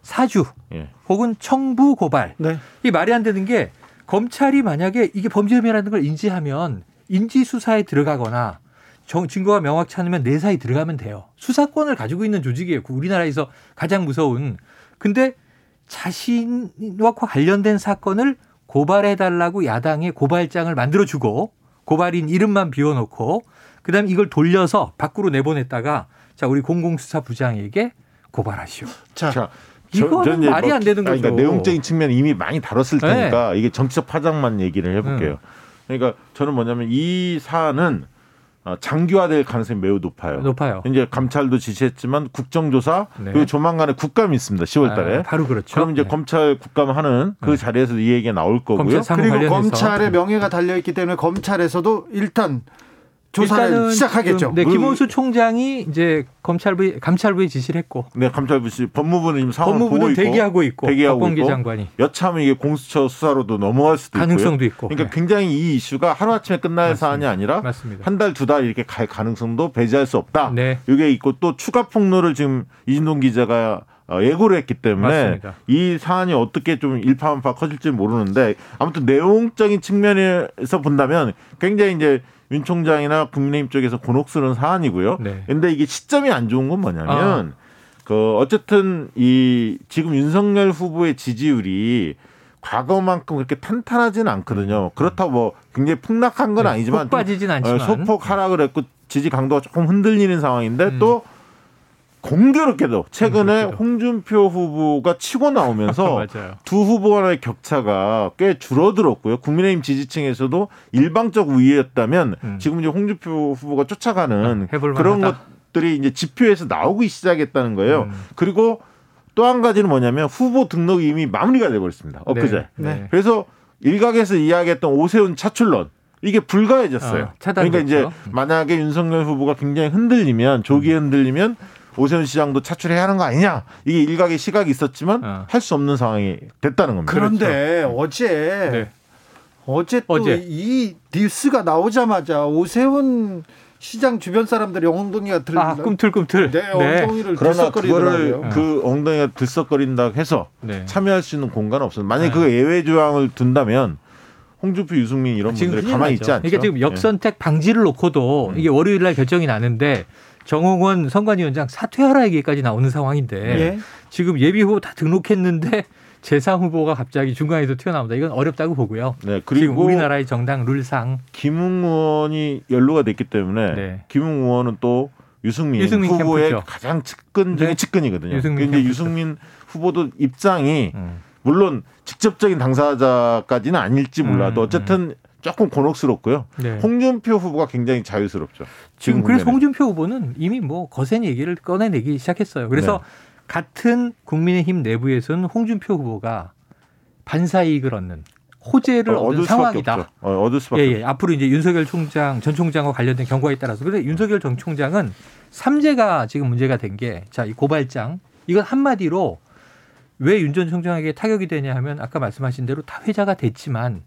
사주 예. 혹은 청부 고발 네. 이 말이 안 되는 게 검찰이 만약에 이게 범죄 혐의라는 걸 인지하면 인지 수사에 들어가거나 정, 증거가 명확치 않으면 내사에 들어가면 돼요. 수사권을 가지고 있는 조직이에요. 그 우리나라에서 가장 무서운. 근데 자신과 관련된 사건을 고발해 달라고 야당에 고발장을 만들어 주고 고발인 이름만 비워 놓고 그다음에 이걸 돌려서 밖으로 내보냈다가 자, 우리 공공수사부장에게 고발하시오. 자, 자, 이거는 말이 안 되는 그러니까 거죠. 내용적인 측면 이미 많이 다뤘을 네. 테니까 이게 정치적 파장만 얘기를 해볼게요. 그러니까 저는 뭐냐면 이 사안은 어, 장기화될 가능성이 매우 높아요. 높아요. 이제 감찰도 지시했지만 국정조사 네. 그리고 조만간에 국감이 있습니다. 10월달에. 아, 바로 그렇죠. 그럼 이제 네. 검찰 국감하는 그 네. 자리에서 이 얘기가 나올 거고요. 그리고. 검찰의 명예가 달려 있기 때문에 검찰에서도 일단 조사를 시작하겠죠. 네, 그- 김원수 총장이 이제 검찰부 감찰부에 지시를 했고 네, 감찰부 씨 법무부는 지금 상황을 보고 법무부는 있고 대기하고 있고 대기하고 있고 장관이 여차하면 이게 공수처 수사로도 넘어갈 수도 가능성도 있고요. 있고. 그러니까 네. 굉장히 이 이슈가 하루 아침에 끝날 맞습니다. 사안이 아니라. 한 달 두달 이렇게 갈 가능성도 배제할 수 없다. 네. 이게 있고 또 추가 폭로를 지금 이진동 기자가 어, 예고를 했기 때문에 맞습니다. 이 사안이 어떻게 좀 일파만파 커질지 모르는데 아무튼 내용적인 측면에서 본다면 굉장히 이제 윤 총장이나 국민의힘 쪽에서 곤혹스러운 사안이고요. 네. 근데 이게 시점이 안 좋은 건 아. 뭐냐면 그 어쨌든 이 지금 윤석열 후보의 지지율이 과거만큼 그렇게 탄탄하지는 않거든요. 그렇다고 뭐 굉장히 폭락한 건 네, 아니지만 푹 빠지진 좀, 않지만. 어, 소폭 하락을 했고 지지 강도가 조금 흔들리는 상황인데 음. 또 공교롭게도 최근에 공교롭게도. 홍준표 후보가 치고 나오면서. 두 후보 간의 격차가 꽤 줄어들었고요. 국민의힘 지지층에서도 일방적 우위였다면 음. 지금 이제 홍준표 후보가 쫓아가는 아, 그런 만하다. 것들이 이제 지표에서 나오기 시작했다는 거예요. 음. 그리고 또 한 가지는 뭐냐면 후보 등록이 이미 마무리가 돼버렸습니다. 엊그제. 네. 네. 그래서 일각에서 이야기했던 오세훈 차출론 이게 불가해졌어요. 어. 그러니까 이제 만약에 윤석열 후보가 굉장히 흔들리면 조기에 음. 흔들리면 오세훈 시장도 차출해야 하는 거 아니냐 이게 일각의 시각이 있었지만 어. 할수 없는 상황이 됐다는 겁니다. 그런데 어제 네. 어제 또 어제. 이 뉴스가 나오자마자 오세훈 시장 주변 사람들이 엉덩이가 들 아, 꿈틀꿈틀. 네, 엉덩이를 그러나 그거를 들썩거리더라고요. 그 엉덩이가 들썩거린다 해서 네. 참여할 수 있는 공간은 없어요. 만약에 네. 그 예외 조항을 둔다면 홍준표, 유승민 이런 분들이 가만히. 있지 않죠. 그러니까 지금 예. 역선택 방지를 놓고도 음. 이게 월요일 날 결정이 나는데 정홍원 선관위원장 사퇴하라 얘기까지 나오는 상황인데 예. 지금 예비 후보 다 등록했는데 재상 후보가 갑자기 중간에서 튀어나온다. 이건 어렵다고 보고요. 네, 지금 그리고 우리나라의 정당 룰상 김웅 의원이 연루가 됐기 때문에 네. 김웅 의원은 또 유승민, 유승민 후보의 캠프죠. 가장 측근 중에 네. 측근이거든요. 유승민 근데 캠프죠. 유승민 후보도 입장이 음. 물론 직접적인 당사자까지는 아닐지 몰라도 음, 어쨌든 조금 곤혹스럽고요. 네. 홍준표 후보가 굉장히 자유스럽죠. 지금 그래서 국면에. 홍준표 후보는 이미 뭐 거센 얘기를 꺼내내기 시작했어요. 그래서 네. 같은 국민의힘 내부에서는 홍준표 후보가 반사 이익을 얻는 호재를 어, 얻은 상황이다. 어, 얻을 수밖에 예, 예. 앞으로 이제 윤석열 총장, 전 총장과 관련된 경과에 따라서. 그런데 윤석열 전 총장은 삼재가 지금 문제가 된 게, 자, 이 고발장. 이건 한마디로 왜 윤 전 총장에게 타격이 되냐 하면 아까 말씀하신 대로 다 회자가 됐지만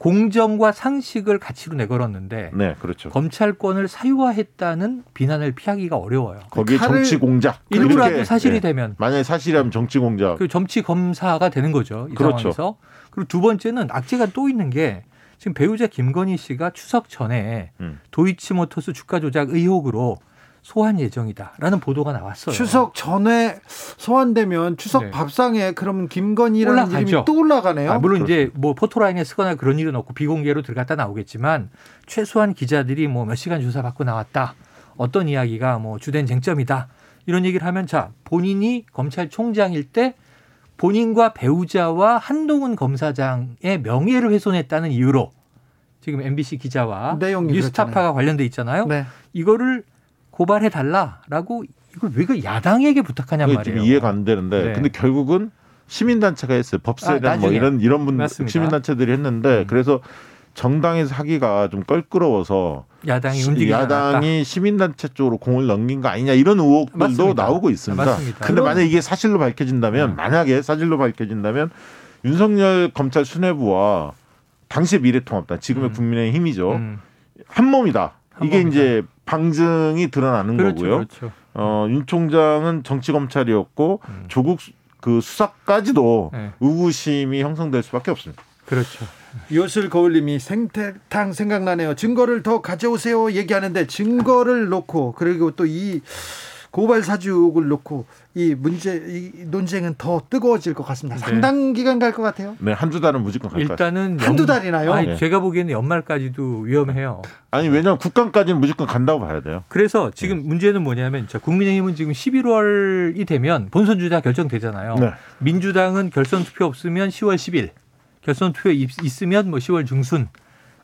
공정과 상식을 가치로 내걸었는데 네, 그렇죠. 검찰권을 사유화했다는 비난을 피하기가 어려워요. 거기에 칼을- 정치 공작 일부라도 사실이 예. 되면 만약에 사실이라면 정치 공작 그 점치 검사가 되는 거죠. 이 그렇죠. 상황에서. 그리고 두 번째는 악재가 또 있는 게 지금 배우자 김건희 씨가 추석 전에 음. 도이치모터스 주가 조작 의혹으로 소환 예정이다라는 보도가 나왔어요. 추석 전에 소환되면 추석 네. 밥상에 그러면 김건희라는 올라가죠. 이름이 또 올라가네요. 아, 물론 이제 뭐 포토라인에 쓰거나 그런 일은 없고 비공개로 들어갔다 나오겠지만 최소한 기자들이 뭐 몇 시간 조사 받고 나왔다. 어떤 이야기가 뭐 주된 쟁점이다. 이런 얘기를 하면 자 본인이 검찰총장일 때 본인과 배우자와 한동훈 검사장의 명예를 훼손했다는 이유로 지금 MBC 기자와 뉴스타파가 관련돼 있잖아요. 네. 이거를 고발해 달라라고 이걸 왜 그 야당에게 부탁하냔 그게 말이에요. 이해가 안 되는데 네. 근데 결국은 시민단체가 했어요. 법사에 아, 대한 뭐 나중에. 이런 이런 분 맞습니다. 시민단체들이 했는데 음. 그래서 정당에서 하기가 좀 껄끄러워서 야당이 시- 움직이지 야당이 시민단체 쪽으로 공을 넘긴 거 아니냐 이런 의혹들도 맞습니다. 나오고 있습니다. 맞습니다. 근데 만약 이게 사실로 밝혀진다면 음. 만약에 사실로 밝혀진다면 윤석열 검찰 수뇌부와 당시의 미래통합당 지금의 음. 국민의 힘이죠 음. 한 몸이다. 한 이게 몸이다. 이제 방증이 드러나는 그렇죠, 거고요. 그렇죠. 어, 윤 총장은 정치 검찰이었고 음. 조국 수- 그 수사까지도 네. 의구심이 형성될 수밖에 없습니다. 그렇죠. 요술 거울님이 생태탕 생각나네요. 증거를 더 가져오세요 얘기하는데 증거를 놓고 그리고 또 이 고발 사주 의혹을 놓고 이 문제 이 논쟁은 더 뜨거워질 것 같습니다. 네. 상당 기간 갈 것 같아요. 네, 한 두 달은 무조건 갈 것 같아요. 일단은 한두 연- 달이나요? 아니, 네. 제가 보기에는 연말까지도 위험해요. 아니 왜냐하면 국감까지는 무조건 간다고 봐야 돼요. 그래서 지금 문제는 뭐냐면 자, 국민의힘은 지금 11월이 되면 본선 주자 결정되잖아요. 네. 민주당은 결선 투표 없으면 10월 10일, 결선 투표 있- 있으면 뭐 10월 중순.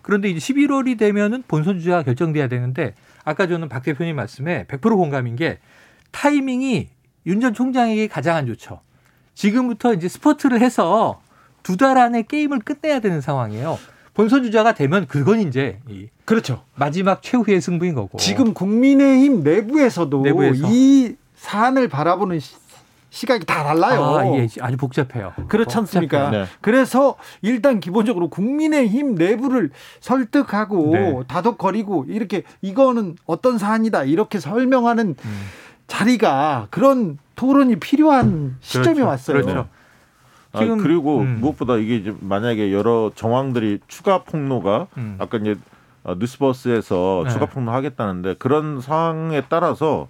그런데 이제 11월이 되면은 본선 주자가 결정돼야 되는데 아까 저는 박 대표님 말씀에 100% 공감인 게 타이밍이 윤 전 총장에게 가장 안 좋죠. 지금부터 이제 스포트를 해서 두 달 안에 게임을 끝내야 되는 상황이에요. 본선 주자가 되면 그건 이제 이 그렇죠. 마지막 최후의 승부인 거고. 지금 국민의힘 내부에서도 내부에서. 이 사안을 바라보는 시, 시각이 다 달라요. 아, 예, 아주 복잡해요. 그렇지 않습니까? 네. 그래서 일단 기본적으로 국민의힘 내부를 설득하고 네. 다독거리고 이렇게 이거는 어떤 사안이다 이렇게 설명하는 음. 자리가 그런 토론이 필요한 시점이 그렇죠. 왔어요. 그렇죠. 아, 지금, 그리고 음. 무엇보다 이게 이제 만약에 여러 정황들이 추가 폭로가 음. 아까 이제 어, 뉴스버스에서 네. 추가 폭로 하겠다는데 그런 상황에 따라서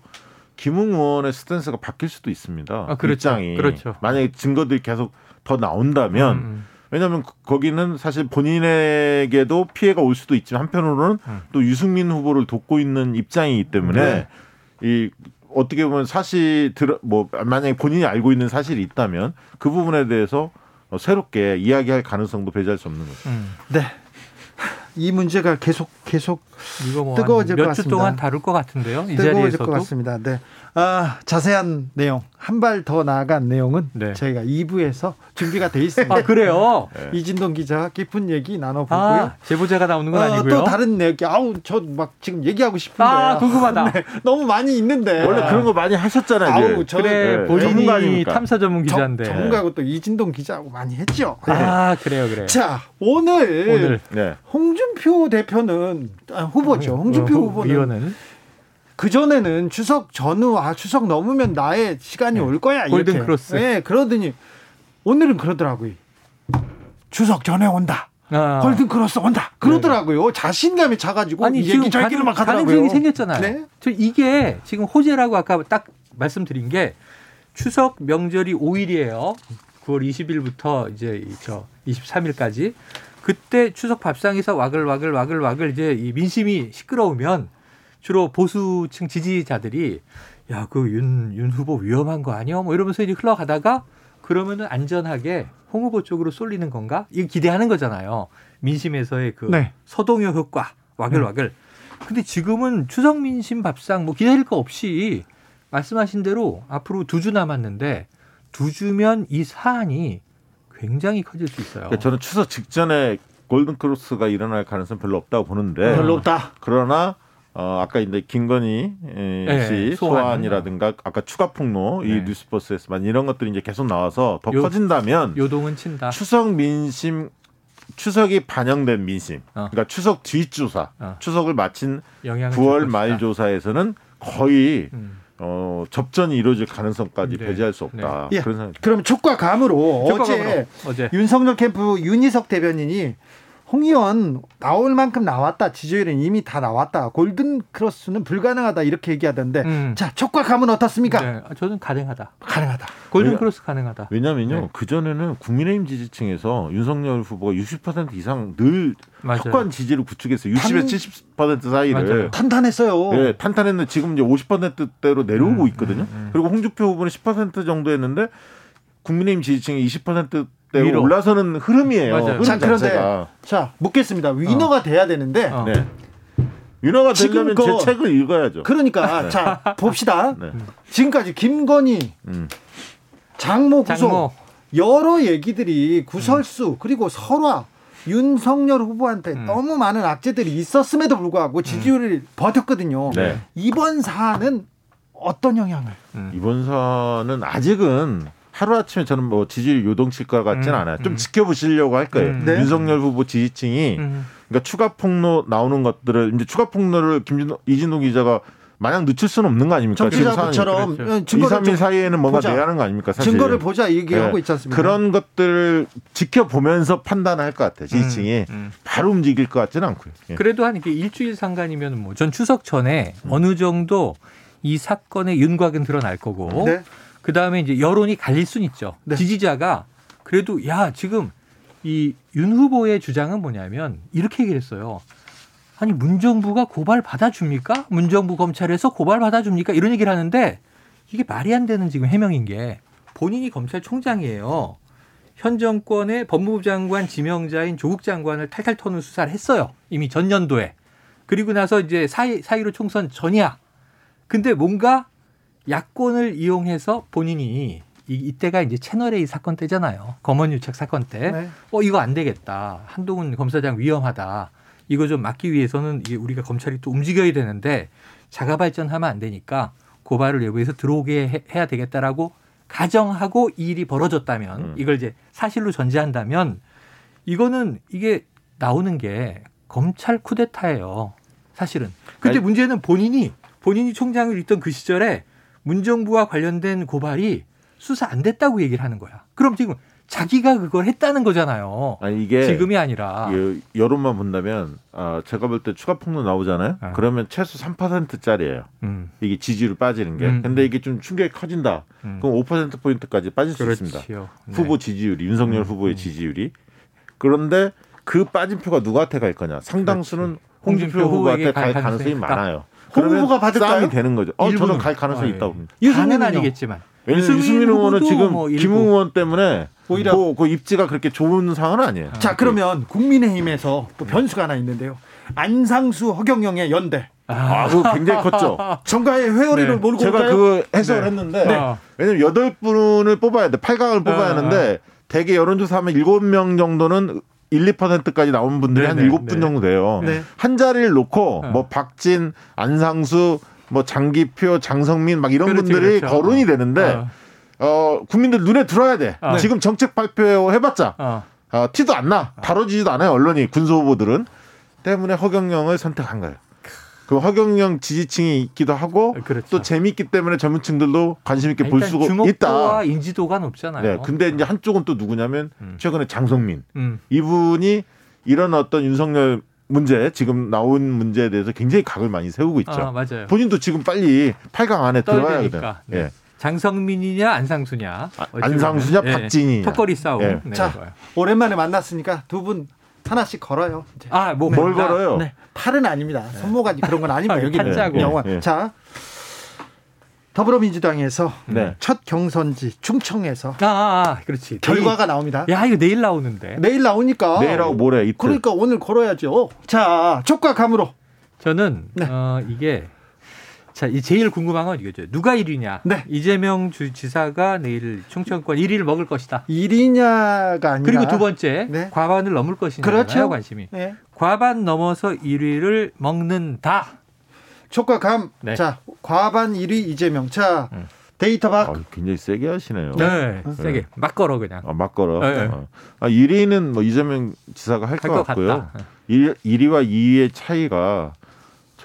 김웅 의원의 스탠스가 바뀔 수도 있습니다. 아, 그렇죠. 입장이 그렇죠. 만약에 증거들이 계속 더 나온다면 음, 왜냐하면 거- 거기는 사실 본인에게도 피해가 올 수도 있지만 한편으로는 음. 또 유승민 후보를 돕고 있는 입장이기 때문에 네. 이 어떻게 보면 사실 들어 뭐 만약에 본인이 알고 있는 사실이 있다면 그 부분에 대해서 어, 새롭게 이야기할 가능성도 배제할 수 없는 거죠. 음. 네. 이 문제가 계속 계속 이거 뭐 뜨거워질 것몇주 같습니다. 동안 다룰 것 같은데요. 이 뜨거워질 자리에서도. 것 같습니다. 네. 아, 자세한 내용, 한 발 더 나아간 내용은 네. 저희가 2부에서 준비가 돼 있습니다. 아 그래요? 이진동 기자와 깊은 얘기 나눠보고요. 아 제보자가 나오는 건 어, 아니고요. 또 다른 얘기. 아우, 저 막 지금 얘기하고 싶은데. 아 궁금하다. 네, 너무 많이 있는데. 원래 그런 거 많이 하셨잖아요. 아우. 저 그래 네, 본인이 전문가니까. 탐사 전문 저- 기자인데. 전문가하고 또 이진동 기자하고 많이 했죠. 네. 아 그래요 그래요. 자, 오늘, 오늘 네. 홍준표 대표는 아, 후보죠. 홍준표 어, 후보는 의원은 그 전에는 추석 전후 아 추석 넘으면 나의 시간이 올 거야 네. 골든 이렇게. 크로스. 네, 그러더니 오늘은 그러더라고요. 추석 전에 온다. 아. 골든 크로스 온다. 그러더라고요. 자신감이 차가지고 아니 이 지금 얘기 저기를 막 하더라고요. 가능성이 생겼잖아요. 네. 저 이게 지금 호재라고 아까 딱 말씀드린 게 추석 명절이 5일이에요. 9월 20일부터 이제 이저 23일까지 그때 추석 밥상에서 와글와글 와글와글 이제 이 민심이 시끄러우면 주로 보수층 지지자들이 야 그 윤 윤 후보 위험한 거 아니야? 뭐 이러면서 이제 흘러가다가 그러면은 안전하게 홍 후보 쪽으로 쏠리는 건가? 이거 기대하는 거잖아요. 민심에서의 그 네. 서동요 효과 와글와글. 근데 지금은 추석 민심 밥상 뭐 기다릴 거 없이 말씀하신 대로 앞으로 두 주 남았는데 두 주면 이 사안이 굉장히 커질 수 있어요. 그러니까 저는 추석 직전에 골든 크로스가 일어날 가능성 별로 없다고 보는데 별로 없다. 그러나 어, 아까 이제 김건희 에, 네, 씨 소환. 소환이라든가 아까 추가 폭로 네. 이 뉴스버스에서만 이런 것들이 이제 계속 나와서 더 요- 커진다면 요동은 친다. 추석 민심 추석이 반영된 민심 어. 그러니까 추석 뒷조사 어. 추석을 마친 영향을 9월 줄 말. 조사에서는 거의 음. 어, 접전이 이루어질 가능성까지 네. 배제할 수 없다 네. 그런 생각. 그럼 촉과 감으로 어제. 어제 윤석열 캠프 윤희석 대변인이 홍 의원 나올 만큼 나왔다. 지지율은 이미 다 나왔다. 골든 크로스는 불가능하다. 이렇게 얘기하던데. 음. 자, 촉과 감은 어떻습니까? 네, 저는 가능하다. 가능하다. 골든 왜냐- 크로스 가능하다. 왜냐면요 네. 그 전에는 국민의힘 지지층에서 윤석열 후보가 60% 이상 늘 맞아요. 확고한 지지를 구축했어요. 60에서 70% 사이를. 맞아요. 탄탄했어요. 네, 탄탄했는데 지금 이제 50%대로 내려오고 음, 있거든요. 음, 음. 그리고 홍준표 후보는 10% 정도 했는데 국민의힘 지지층이 20% 대로 위로. 올라서는 흐름이에요. 맞아요. 흐름 자, 그런데 자체가. 자, 묻겠습니다. 위너가 돼야 되는데. 어. 네. 지금 되려면 그- 제 책을 읽어야죠. 그러니까 자, 봅시다. 네. 지금까지 김건희, 음. 장모 구속 장모 여러 얘기들이 구설수 그리고 설화 윤석열 후보한테 음. 너무 많은 악재들이 있었음에도 불구하고 지지율이 버텼거든요. 네. 이번 사안은 어떤 영향을? 음. 이번 사안은 아직은 하루아침에 저는 뭐 지지율 요동칠 것 같지는 음, 않아요. 좀 음. 지켜보시려고 할 거예요. 음. 네. 윤석열 후보 지지층이 음. 그러니까 추가 폭로 나오는 것들을 이제 추가 폭로를 김진호 이진동 기자가 마냥 늦출 수는 없는 거 아닙니까? 정 지금 기자처럼 그렇죠. 2, 증거를 3일 좀 사이에는 뭔가 보자. 내야 하는 거 아닙니까? 사실. 증거를 보자 얘기하고 네. 있지 않습니까? 그런 것들을 지켜보면서 판단할 것 같아요. 지지층이 음, 음. 바로 움직일 것 같지는 않고요. 예. 그래도 한 이게 일주일 상간이면 뭐 전 추석 전에 어느 정도 이 사건의 윤곽은 드러날 거고 네. 그 다음에 이제 여론이 갈릴 수는 있죠. 네. 지지자가 그래도 야 지금 이 윤 후보의 주장은 뭐냐면 이렇게 얘기를 했어요. 아니 문정부가 고발 받아줍니까? 문정부 검찰에서 고발 받아줍니까? 이런 얘기를 하는데 이게 말이 안 되는 지금 해명인 게 본인이 검찰총장이에요. 현 정권의 법무부 장관 지명자인 조국 장관을 탈탈 터는 수사를 했어요. 이미 전년도에. 그리고 나서 이제 사이, 사이로 총선 전이야. 근데 뭔가 야권을 이용해서 본인이 이, 이 때가 이제 채널 A 사건 때잖아요. 검언 유착 사건 때. 네. 어 이거 안 되겠다. 한동훈 검사장 위험하다. 이거 좀 막기 위해서는 이게 우리가 검찰이 또 움직여야 되는데 자가 발전하면 안 되니까 고발을 외부에서 들어오게 해- 해야 되겠다라고 가정하고 이 일이 벌어졌다면 음. 이걸 이제 사실로 전제한다면 이거는 이게 나오는 게 검찰 쿠데타예요. 사실은. 근데 아니- 문제는 본인이 본인이 총장을 있던 그 시절에 문정부와 관련된 고발이 수사 안 됐다고 얘기를 하는 거야. 그럼 지금 자기가 그걸 했다는 거잖아요. 아니 이게 지금이 아니라. 이 여론만 본다면 아, 제가 볼 때 추가 폭로 나오잖아요. 아. 그러면 최소 3%짜리예요. 음. 이게 지지율 빠지는 게. 음. 근데 이게 좀 충격이 커진다. 음. 그럼 5% 포인트까지 빠질 수 있습니다. 그렇지요. 네. 후보 지지율이 윤석열 음, 후보의 음. 지지율이. 그런데 그 빠진 표가 누구한테 갈 거냐? 상당수는 홍준표, 홍준표 후보한테 갈 가능성이 있다. 많아요. 홍 그러면 후보가 받을까요? 싸움이 되는 거죠. 어, 저는. 갈 가능성이 아, 예. 있다고 봅니다. 다는 유승민은요? 아니겠지만. 유승민 유승민 의원은 지금 뭐 일부- 김웅 의원 때문에 오히려- 그, 그 입지가 그렇게 좋은 상황은 아니에요. 자 그러면 국민의힘에서 또 변수가 하나 있는데요. 안상수 허경영의 연대 아, 그거 굉장히 컸죠. 정가의 회오리를 네. 몰고 제가? 그 해석을 네. 했는데 네. 왜냐면 여덟 분을 뽑아야 돼. 8강을 뽑아야 어, 하는데 대개 여론조사하면 일곱 명 정도는 1, 2%까지 나온 분들이 네, 한 네, 일곱 분 네. 정도 돼요. 네. 한 자리를 놓고 어. 뭐 박진, 안상수, 뭐 장기표, 장성민 막 이런 그렇지, 분들이 그렇죠. 거론이 되는데 어, 어, 국민들 눈에 들어야 돼. 어. 지금 정책 발표 해봤자 어. 어, 티도 안 나. 다뤄지지도 않아요. 언론이 군소 후보들은 때문에 허경영을 선택한 거예요. 그 허경영 지지층이 있기도 하고 그렇죠. 또 재미있기 때문에 전문층들도 관심 있게 볼 일단 수가 주목도와 있다. 인지도가 높잖아요. 네. 근데 이제 한쪽은 또 누구냐면 음. 최근에 장성민 음. 이분이 이런 어떤 윤석열 문제 지금 나온 문제에 대해서 굉장히 각을 많이 세우고 있죠. 아, 맞아요. 본인도 지금 빨리 8강 안에 들어가야 되니까. 되니까. 네. 예. 장성민이냐 안상수냐. 아, 안상수냐, 보면. 박진희냐. 턱걸이 싸움. 예. 네, 자. 오랜만에 만났으니까 두분 하나씩 걸어요. 이제. 아, 뭐뭘 뭔가- 걸어요? 네. 팔은 아닙니다. 손모가지 그런 건 아닙니다. 아, 여기는 팔자고. 영원. 예, 예. 자 더불어민주당에서 네. 첫 경선지 충청에서 아, 아, 아, 그렇지. 결과가 나옵니다. 내일, 야, 이거 내일 나오는데. 내일 나오니까 내일하고 모레 이틀. 그러니까 오늘 걸어야죠. 자 촉과 감으로 저는 네. 어, 이게 자, 이 제일 궁금한 건 이거죠. 누가 1위냐? 네. 이재명 주 지사가 내일 충청권 1위를 먹을 것이다. 1위냐가 아니라 그리고 두 번째 네. 과반을 넘을 것이냐 그렇죠. 관심이. 네. 과반 넘어서 1위를 먹는다. 촉과 감. 네. 자 과반 1위 이재명. 자 음. 데이터 박. 아, 굉장히 세게 하시네요. 네, 세게 막 걸어 그냥. 아, 막 걸어. 네, 네. 어. 아, 1위는 뭐 이재명 지사가 할 것 같고요. 같다. 1, 1위와 2위의 차이가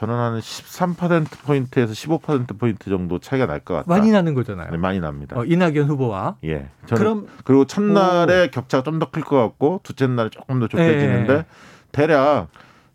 저는 한 13%포인트에서 15%포인트 정도 차이가 날 것 같다. 많이 나는 거잖아요. 네, 많이 납니다. 어, 이낙연 후보와 예. 저는 그럼 그리고 첫날에 격차가 좀 더 클 것 같고 둘째 날에 조금 더 좁혀지는데 예. 대략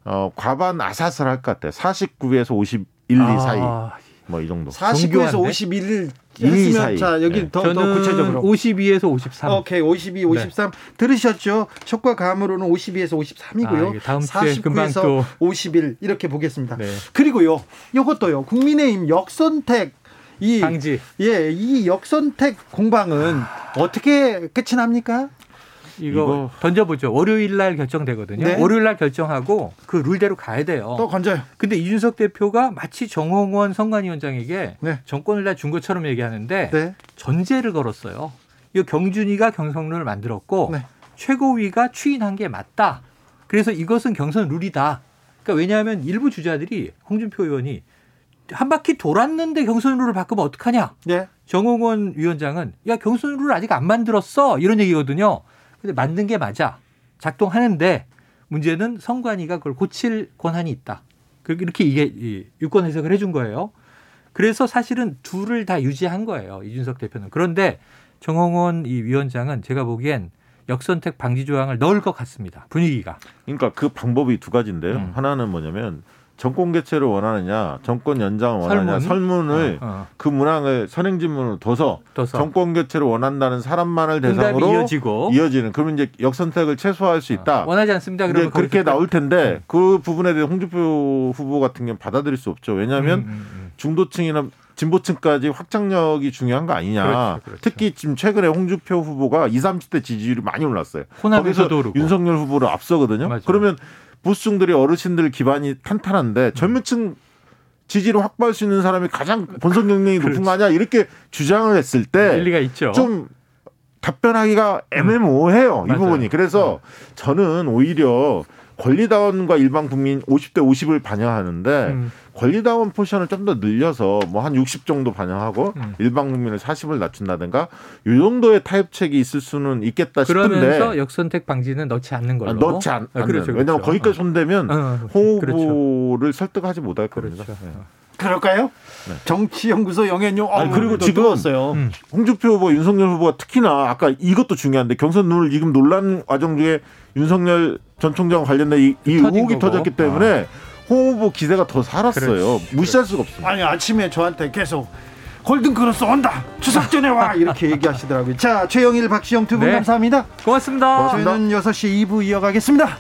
어, 과반 아사슬 할 것 같아요. 49에서 51, 2 사이 아, 뭐이 정도. 49에서 정교한데? 51 일 했으면 사이. 자 여기 네. 더, 더 저는 구체적으로 52에서 53. 오케이 52, 53 들으셨죠? 촉과 감으로는 52에서 53이고요. 아, 다음 주에 금방 49에서 또 51 이렇게 보겠습니다. 네. 그리고요, 요것도요. 국민의힘 역선택 이 방지. 예, 이 역선택 공방은 어떻게 끝이 납니까? 이거, 이거- 던져보죠. 월요일 날 결정되거든요. 네. 월요일 날 결정하고 그 룰대로 가야 돼요. 또 건져요. 근데 이준석 대표가 마치 정홍원 선관위원장에게 네. 정권을 다 준 것처럼 얘기하는데 네. 전제를 걸었어요. 이거 경준이가 경선룰을 만들었고 네. 최고위가 추인한 게 맞다. 그래서 이것은 경선 룰이다. 그러니까 왜냐하면 일부 주자들이 홍준표 의원이 한 바퀴 돌았는데 경선 룰을 바꾸면 어떡하냐. 예. 정홍원 위원장은 야 경선 룰 아직 안 만들었어 이런 얘기거든요. 근데 만든 게 맞아 작동하는데 문제는 선관위가 그걸 고칠 권한이 있다. 그렇게 이렇게 이게 이 유권 해석을 해준 거예요. 그래서 사실은 둘을 다 유지한 거예요 이준석 대표는. 그런데 정홍원 이 위원장은 제가 보기엔 역선택 방지 조항을 넣을 것 같습니다. 분위기가. 그러니까 그 방법이 두 가지인데요. 음. 하나는 뭐냐면 정권 개최를 원하느냐, 정권 연장을 원하느냐, 설문? 설문을 어, 그 문항을 선행지문으로 둬서 둬서 정권 개최를 원한다는 사람만을 대상으로 이어지고 이어지는 그러면 이제 역선택을 최소화할 수 있다. 어, 원하지 않습니다. 그러면 그렇게 나올 텐데 음. 그 부분에 대해 홍준표 후보 같은 경우는 받아들일 수 없죠. 왜냐하면 음, 음, 음. 중도층이나 진보층까지 확장력이 중요한 거 아니냐. 그렇죠, 그렇죠. 특히 지금 최근에 홍준표 후보가 20, 30대 지지율이 많이 올랐어요. 호남에서도 거기서 오르고. 윤석열 후보를 앞서거든요. 맞아요. 그러면 보수층들이 어르신들 기반이 탄탄한데 젊은 층 지지를 확보할 수 있는 사람이 가장 본선 경쟁이 높은 거 아니야 이렇게 주장을 했을 때 일리가 있죠. 좀 답변하기가 애매모호해요. 이 맞아요. 부분이. 그래서 저는 오히려 권리당원과 일반 국민 50대 50을 반영하는데 음. 권리당원 portion을 좀 더 늘려서 뭐 한 60 정도 반영하고 음. 일반 국민을 40을 낮춘다든가 이 정도의 타협책이 있을 수는 있겠다 싶은데 그러면서 역선택 방지는 넣지 않는 걸로. 아, 넣지 않, 아, 않는. 그렇죠, 왜냐하면 그렇죠. 거기까지 손대면 어, 홍 그렇죠. 후보를 설득하지 못할 겁니다. 그렇죠. 네. 그럴까요? 정치연구소 영앤용. 아니, 그리고 지금 뜨거웠어요. 음. 홍준표 후보, 윤석열 후보가 특히나 아까 이것도 중요한데 경선 룰 지금 논란 과정 중에 윤석열 전 총장 관련된 이, 이 의혹이 거고. 터졌기 때문에 홍 후보 기세가 더 살았어요. 무시할 수가 없습니다. 아니 아침에 저한테 계속 골든 크로스 온다. 추석 전에 와 이렇게 얘기하시더라고요. 자 최영일, 박시영 두분 네. 감사합니다. 고맙습니다. 저희는 6시 2부 이어가겠습니다.